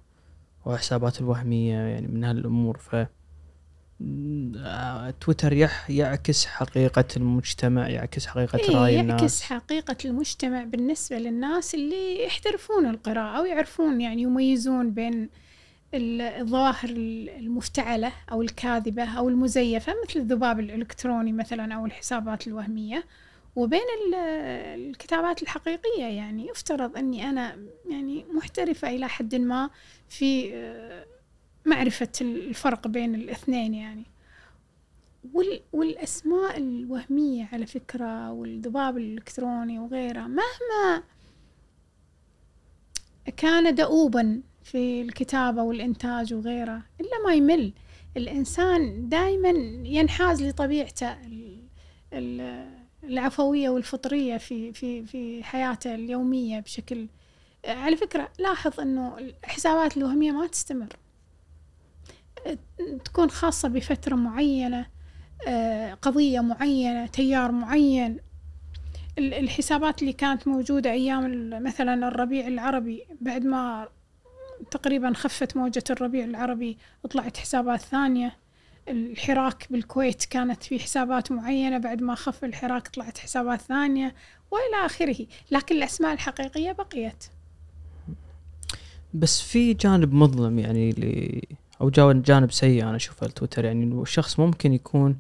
وحسابات الوهمية يعني من هالأمور ف آه، تويتر يح يعكس حقيقة المجتمع يعكس حقيقة إيه رأي يعكس الناس. حقيقة المجتمع بالنسبة للناس اللي يحترفون القراءة أو يعرفون يعني يميزون بين ال- الظواهر ال- المفتعلة أو الكاذبة أو المزيفة مثل الذباب الإلكتروني مثلا أو الحسابات الوهمية. وبين ال- الكتابات الحقيقية يعني يفترض أني أنا يعني محترفة إلى حد ما في آه، معرفة الفرق بين الاثنين يعني. وال والأسماء الوهمية على فكرة والذباب الإلكتروني وغيرها مهما كان دؤوبا في الكتابة والإنتاج وغيره إلا ما يمل. الإنسان دائما ينحاز لطبيعته ال- ال- العفوية والفطرية في في في حياته اليومية بشكل على فكرة لاحظ إنه الحسابات الوهمية ما تستمر. تكون خاصة بفترة معينة آه، قضية معينة تيار معين. ال- الحسابات اللي كانت موجودة أيام ال- مثلا الربيع العربي بعد ما تقريبا خفت موجة الربيع العربي طلعت حسابات ثانية. الحراك بالكويت كانت في حسابات معينة بعد ما خف الحراك طلعت حسابات ثانية وإلى آخره. لكن الأسماء الحقيقية بقيت. بس في جانب مظلم يعني اللي أو جانب سيء أنا أشوفه التويتر يعني الشخص ممكن يكون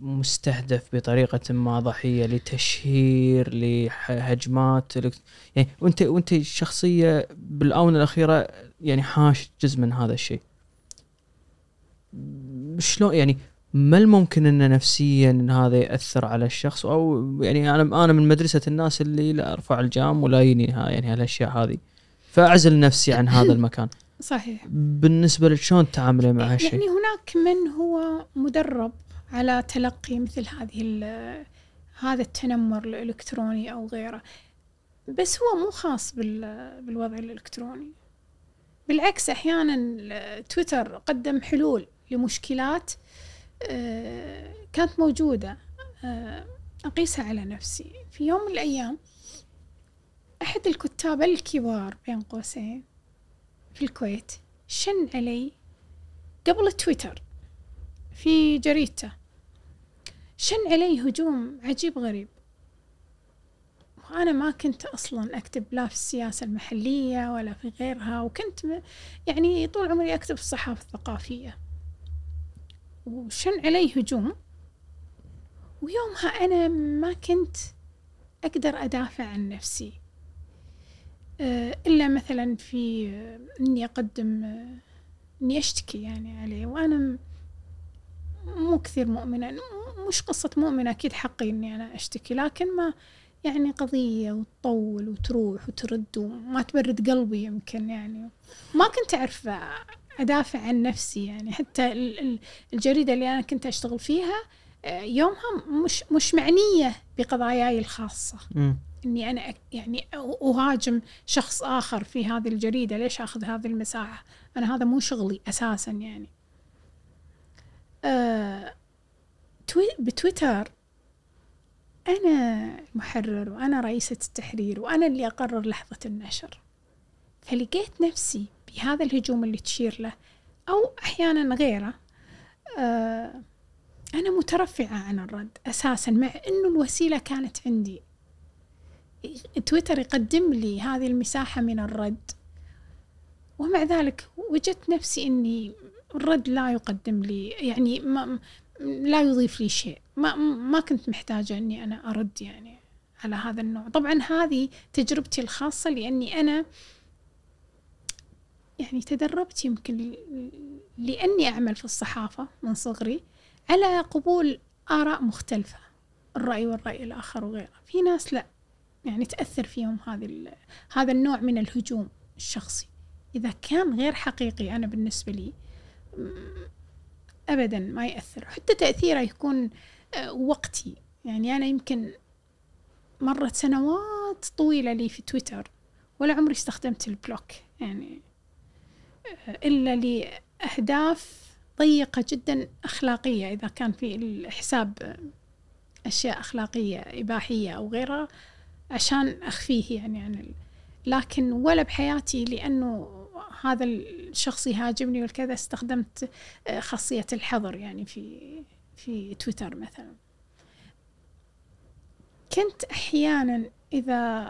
مستهدف بطريقة ما ضحية لتشهير لهجمات يعني وانت وأنت شخصية بالآونة الأخيرة يعني حاش جزء من هذا الشيء. شلون يعني ما الممكن انه نفسيا إن هذا يأثر على الشخص؟ أو يعني أنا أنا من مدرسة الناس اللي لا أرفع الجام ولا يني يعني هالأشياء هذه. فأعزل نفسي عن هذا المكان. صحيح. بالنسبة لك شلون تعاملي مع هالشيء؟ يعني هناك من هو مدرب على تلقي مثل هذه هذا التنمر الإلكتروني أو غيره بس هو مو خاص بالوضع الإلكتروني. بالعكس أحيانا تويتر قدم حلول. لمشكلات آه، كانت موجودة. آه، أقيسها على نفسي. في يوم من الأيام أحد الكتاب الكبار بين قوسين في الكويت شن علي قبل تويتر في جريدته. شن علي هجوم عجيب غريب. وأنا ما كنت أصلا أكتب لا في السياسة المحلية ولا في غيرها وكنت يعني طول عمري أكتب في الصحافة الثقافية. وشن علي هجوم؟ ويومها أنا ما كنت أقدر أدافع عن نفسي. آه، إلا مثلا في آه، إني أقدم آه، إني أشتكي يعني عليه. وأنا مو كثير مؤمنة مش قصة مؤمنة أكيد حقي إني أنا أشتكي. لكن ما يعني قضية وتطول وتروح وترد وما تبرد قلبي يمكن يعني. ما كنت أعرف أدافع عن نفسي يعني. حتى الجريدة اللي أنا كنت أشتغل فيها آه، يومها مش مش معنية بقضاياي الخاصة. م. إني أنا يعني أهاجم شخص آخر في هذه الجريدة ليش أخذ هذه المساحة أنا هذا مو شغلي أساسا يعني. أه بتويتر أنا المحرر وأنا رئيسة التحرير وأنا اللي أقرر لحظة النشر. فلقيت نفسي بهذا الهجوم اللي تشير له. أو أحيانا غيره. آه أنا مترفعة عن الرد أساسا مع أنه الوسيلة كانت عندي. تويتر يقدم لي هذه المساحة من الرد. ومع ذلك وجدت نفسي أني الرد لا يقدم لي يعني ما لا يضيف لي شيء. ما ما كنت محتاجة أني أنا أرد يعني على هذا النوع. طبعا هذه تجربتي الخاصة لأني أنا يعني تدربت يمكن لأني أعمل في الصحافة من صغري على قبول آراء مختلفة الرأي والرأي الآخر وغيره. في ناس لا يعني تأثر فيهم هذه هذا النوع من الهجوم الشخصي. إذا كان غير حقيقي أنا بالنسبة لي أبدا ما يأثر. حتى تأثيره يكون آه، وقتي. يعني أنا يمكن مرت سنوات طويلة لي في تويتر ولا عمري استخدمت البلوك. يعني إلا لأهداف ضيقة جدا أخلاقية إذا كان في الحساب أشياء أخلاقية إباحية أو غيرها عشان أخفيه يعني عن ال... لكن ولا بحياتي لأنه هذا الشخص يهاجمني والكذا استخدمت آه، خاصية الحظر يعني في في تويتر مثلا. كنت أحيانا إذا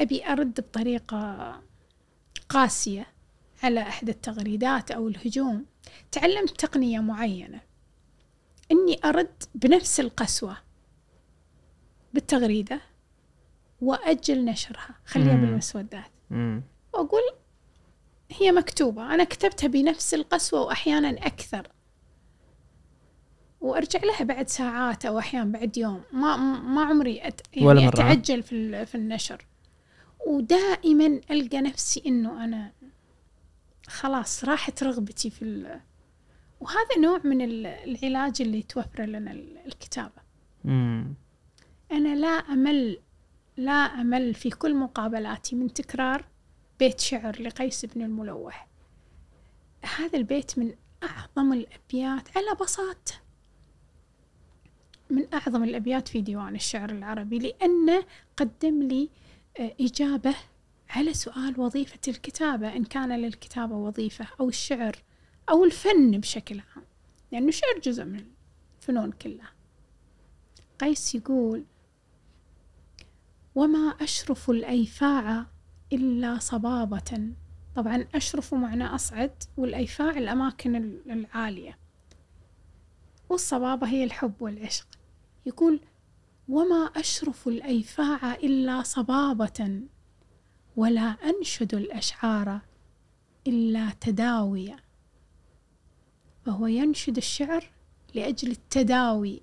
أبي أرد بطريقة قاسية على إحدى التغريدات أو الهجوم تعلمت تقنية معينة. إني أرد بنفس القسوة بالتغريدة وأجل نشرها. خليها بالمسودات وأقول هي مكتوبة. أنا كتبتها بنفس القسوة وأحيانا أكثر. وأرجع لها بعد ساعات أو أحيانا بعد يوم. ما ما عمري أت يعني ولا مرة. أتعجل في في النشر. ودائما ألقى نفسي إنه أنا خلاص راحت رغبتي في ال... وهذا نوع من العلاج اللي توفر لنا الكتابة. مم. أنا لا أمل لا أمل في كل مقابلاتي من تكرار بيت شعر لقيس بن الملوح. هذا البيت من أعظم الأبيات على بساطة من أعظم الأبيات في ديوان الشعر العربي لأنه قدم لي آه، إجابة على سؤال وظيفة الكتابة إن كان للكتابة وظيفة أو الشعر أو الفن بشكل عام. لأنه الشعر جزء من الفنون كلها. قيس يقول وما أشرف الأيفاع إلا صبابة. طبعا أشرف معنى أصعد والأيفاع الأماكن العالية. والصبابة هي الحب والعشق. يقول وما أشرف الأيفاع إلا صبابة. ولا أنشد الأشعار إلا تداويا فهو ينشد الشعر لأجل التداوي.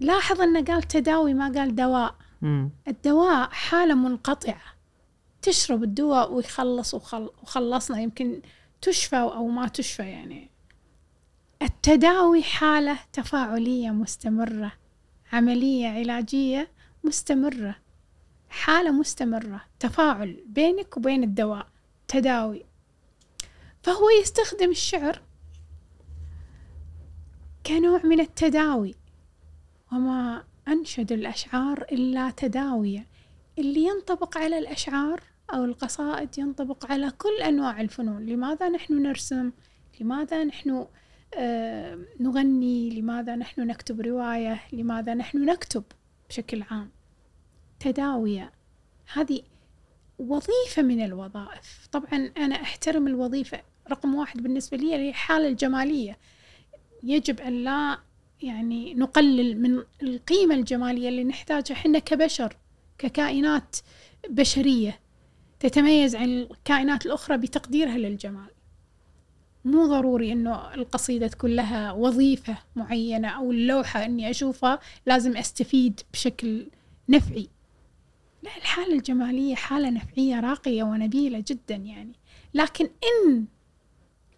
لاحظ أنه قال تداوي ما قال دواء. الدواء حالة منقطعة. تشرب الدواء ويخلص وخل وخلصنا. يمكن تشفى أو ما تشفى يعني. التداوي حالة تفاعلية مستمرة. عملية علاجية مستمرة. حالة مستمرة تفاعل بينك وبين الدواء تداوي. فهو يستخدم الشعر كنوع من التداوي. وما أنشد الأشعار إلا تداوية. اللي ينطبق على الأشعار أو القصائد ينطبق على كل أنواع الفنون. لماذا نحن نرسم؟ لماذا نحن آه نغني؟ لماذا نحن نكتب رواية؟ لماذا نحن نكتب بشكل عام؟ تداوية هذه وظيفة من الوظائف. طبعا أنا أحترم الوظيفة رقم واحد بالنسبة لي هي الحالة الجمالية. يجب أن لا يعني نقلل من القيمة الجمالية اللي نحتاجها حنا كبشر ككائنات بشرية تتميز عن الكائنات الأخرى بتقديرها للجمال. مو ضروري إنه القصيدة تكون لها وظيفة معينة أو اللوحة إني أشوفها لازم أستفيد بشكل نفعي. لا الحالة الجمالية حالة نفعية راقية ونبيلة جدا يعني لكن إن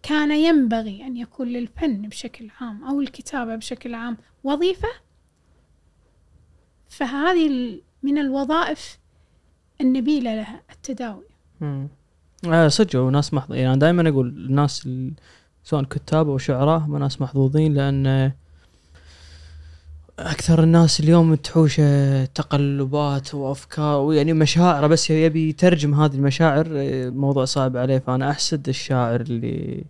كان ينبغي أن يكون للفن بشكل عام أو الكتابة بشكل عام وظيفة فهذه من الوظائف النبيلة لها التداوي مم. آه صدق وناس محظوظين يعني دائما أقول الناس سواء كتاب أو شعراء ناس محظوظين لأن أكثر الناس اليوم تحوش تقلبات وأفكار ويعني مشاعره بس يبي يترجم هذه المشاعر موضوع صعب عليه. فأنا أحسد الشاعر اللي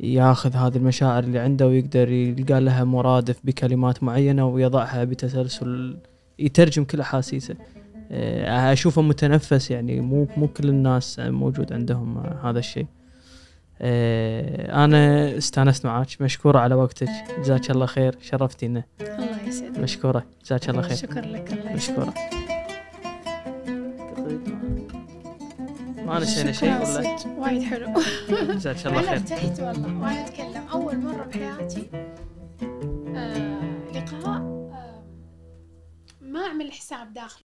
ياخذ هذه المشاعر اللي عنده ويقدر يلقى لها مرادف بكلمات معينة ويضعها بتسلسل يترجم كل أحاسيسه. أشوفه متنفس يعني مو مو كل الناس موجود عندهم هذا الشيء. أنا استأنست معك مشكورة على وقتك. جزاك الله خير. شرفتينا الله يسعدك. مشكورة. جزاك الله خير. شكرا لك. الله مشكورة. ما نسينا شيء ولا؟ وايد حلو. جزاك الله أنا خير ارتحت والله. وأنا أتكلم. أول مرة بحياتي آه لقاء آه ما أعمل حساب داخل